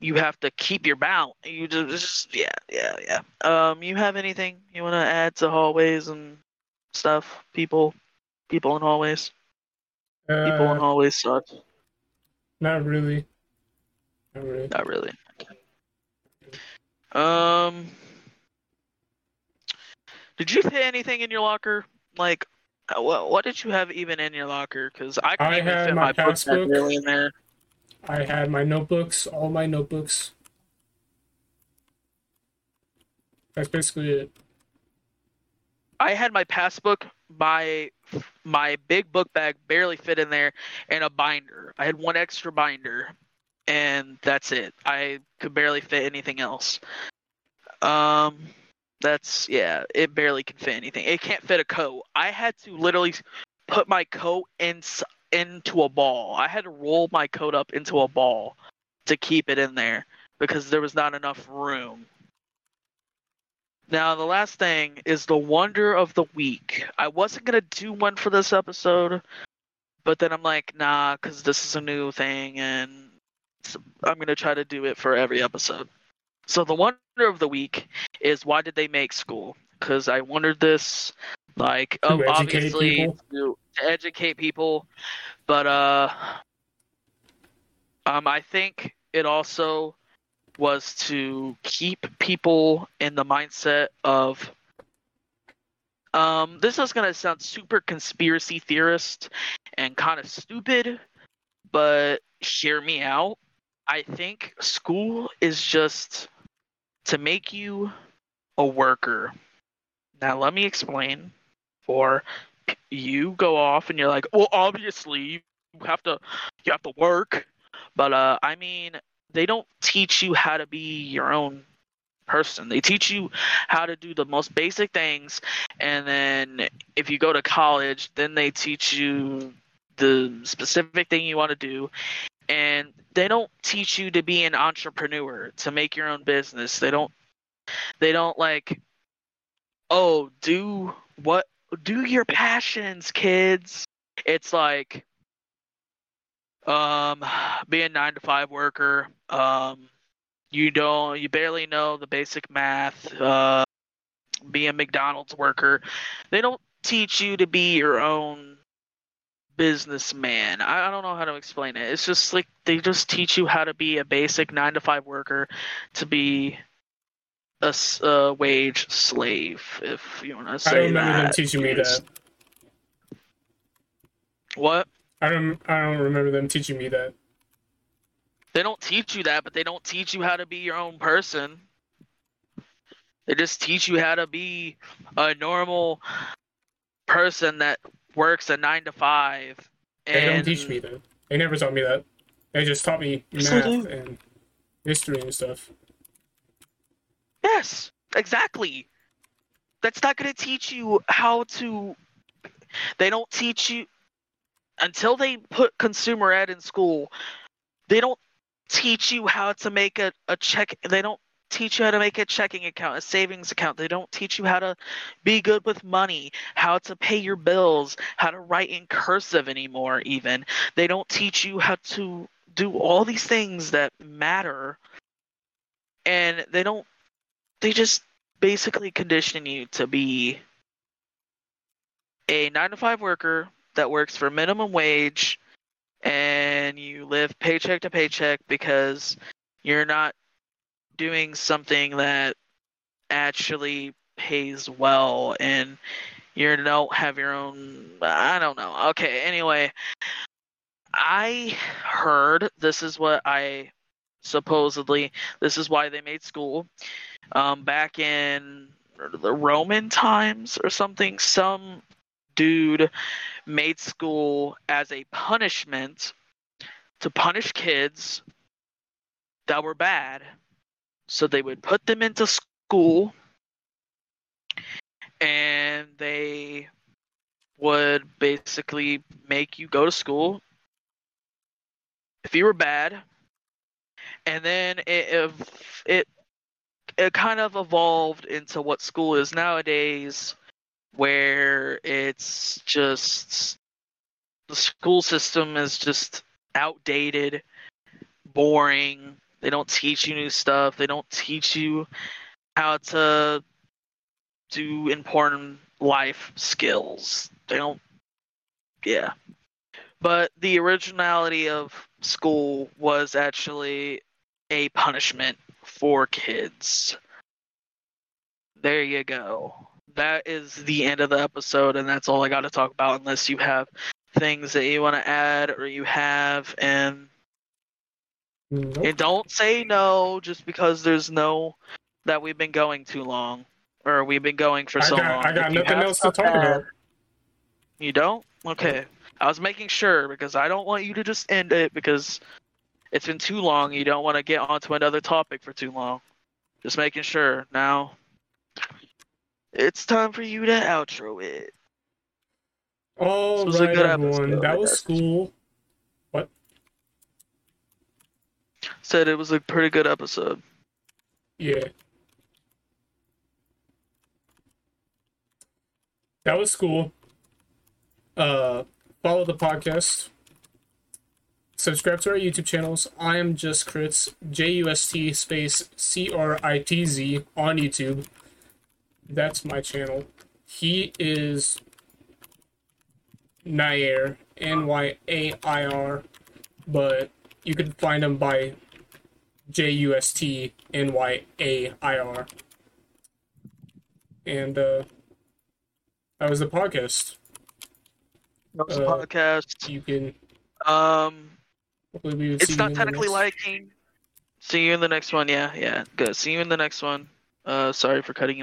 you have to keep your balance. You just, just yeah, yeah, yeah. Um you have anything you want to add to hallways and stuff? People people in hallways. People in Uh, hallways suck. not really. Not really. Not really. Um, did you fit anything in your locker? Like, uh, what what did you have even in your locker? Because I couldn't I even had fit my my, book passbook. really in there. I had my notebooks, all my notebooks. That's basically it. I had my passbook, my my big book bag barely fit in there, and a binder. I had one extra binder, and that's it. I could barely fit anything else. Um, that's yeah, it barely can fit anything. It can't fit a coat. I had to literally put my coat in into a ball. I had to roll my coat up into a ball to keep it in there because there was not enough room. Now, the last thing is the wonder of the week. I wasn't going to do one for this episode, but then I'm like, nah, because this is a new thing, and I'm going to try to do it for every episode. So, the wonder of the week is why did they make school? Because I wondered this, like, ob- obviously, people? to, to educate people, but, uh, um, I think it also was to keep people in the mindset of um this is going to sound super conspiracy theorist and kind of stupid but hear me out i think school is just to make you a worker now let me explain for you go off and you're like well obviously you have to you have to work but uh i mean they don't teach you how to be your own person. They teach you how to do the most basic things, and then if you go to college, then they teach you the specific thing you want to do. And they don't teach you to be an entrepreneur, to make your own business. They don't. They don't like. Oh, do what? Do your passions, kids. It's like um be a nine to five worker um you don't you barely know the basic math uh be a mcdonald's worker they don't teach you to be your own businessman I, I don't know how to explain it it's just like they just teach you how to be a basic nine to five worker to be a wage slave if you want to say that. I don't remember them teaching me that. what I don't. I don't remember them teaching me that. They don't teach you that, but they don't teach you how to be your own person. They just teach you how to be a normal person that works a nine to five. They don't teach me that. They never taught me that. They just taught me Yes, math and history and stuff. Yes, exactly. That's not going to teach you how to. They don't teach you until they put consumer ed in school. They don't teach you how to make a, a check. They don't teach you how to make a checking account, a savings account. They don't teach you how to be good with money, how to pay your bills, how to write in cursive anymore, even. They don't teach you how to do all these things that matter. And they don't they just basically condition you to be a nine to five worker that works for minimum wage and you live paycheck to paycheck because you're not doing something that actually pays well and you don't have your own I don't know. Okay, anyway, I heard this is what I supposedly this is why they made school um, back in the Roman times or something, some dude made school as a punishment to punish kids that were bad. So they would put them into school and they would basically make you go to school if you were bad. And then it, it it kind of evolved into what school is nowadays, where it's just the school system is just outdated, boring. They don't teach you new stuff. They don't teach you how to do important life skills. They don't, yeah. But the originality of school was actually a punishment for kids. There you go. That is the end of the episode, and that's all I got to talk about. Unless you have things that you want to add, or you have, and Nope. and don't say no just because there's no that we've been going too long, or we've been going for I so got, long. I got If nothing else to talk about. You don't? Okay. I was making sure because I don't want you to just end it because it's been too long. You don't want to get onto another topic for too long. Just making sure. Now, it's time for you to outro it. All right, everyone. That was guess. school. Said it was a pretty good episode. Yeah. That was cool. Uh, follow the podcast. Subscribe to our YouTube channels. I am just Critz, J U S T space C R I T Z on YouTube. That's my channel. He is Nyair, N Y A I R, but you can find him by J U S T N Y A I R. And uh, that was the podcast. That was a Uh, podcast. You can Um, hopefully we would see it's not technically next- liking. See you in the next one. Yeah, yeah. Good. See you in the next one. Uh, sorry for cutting you.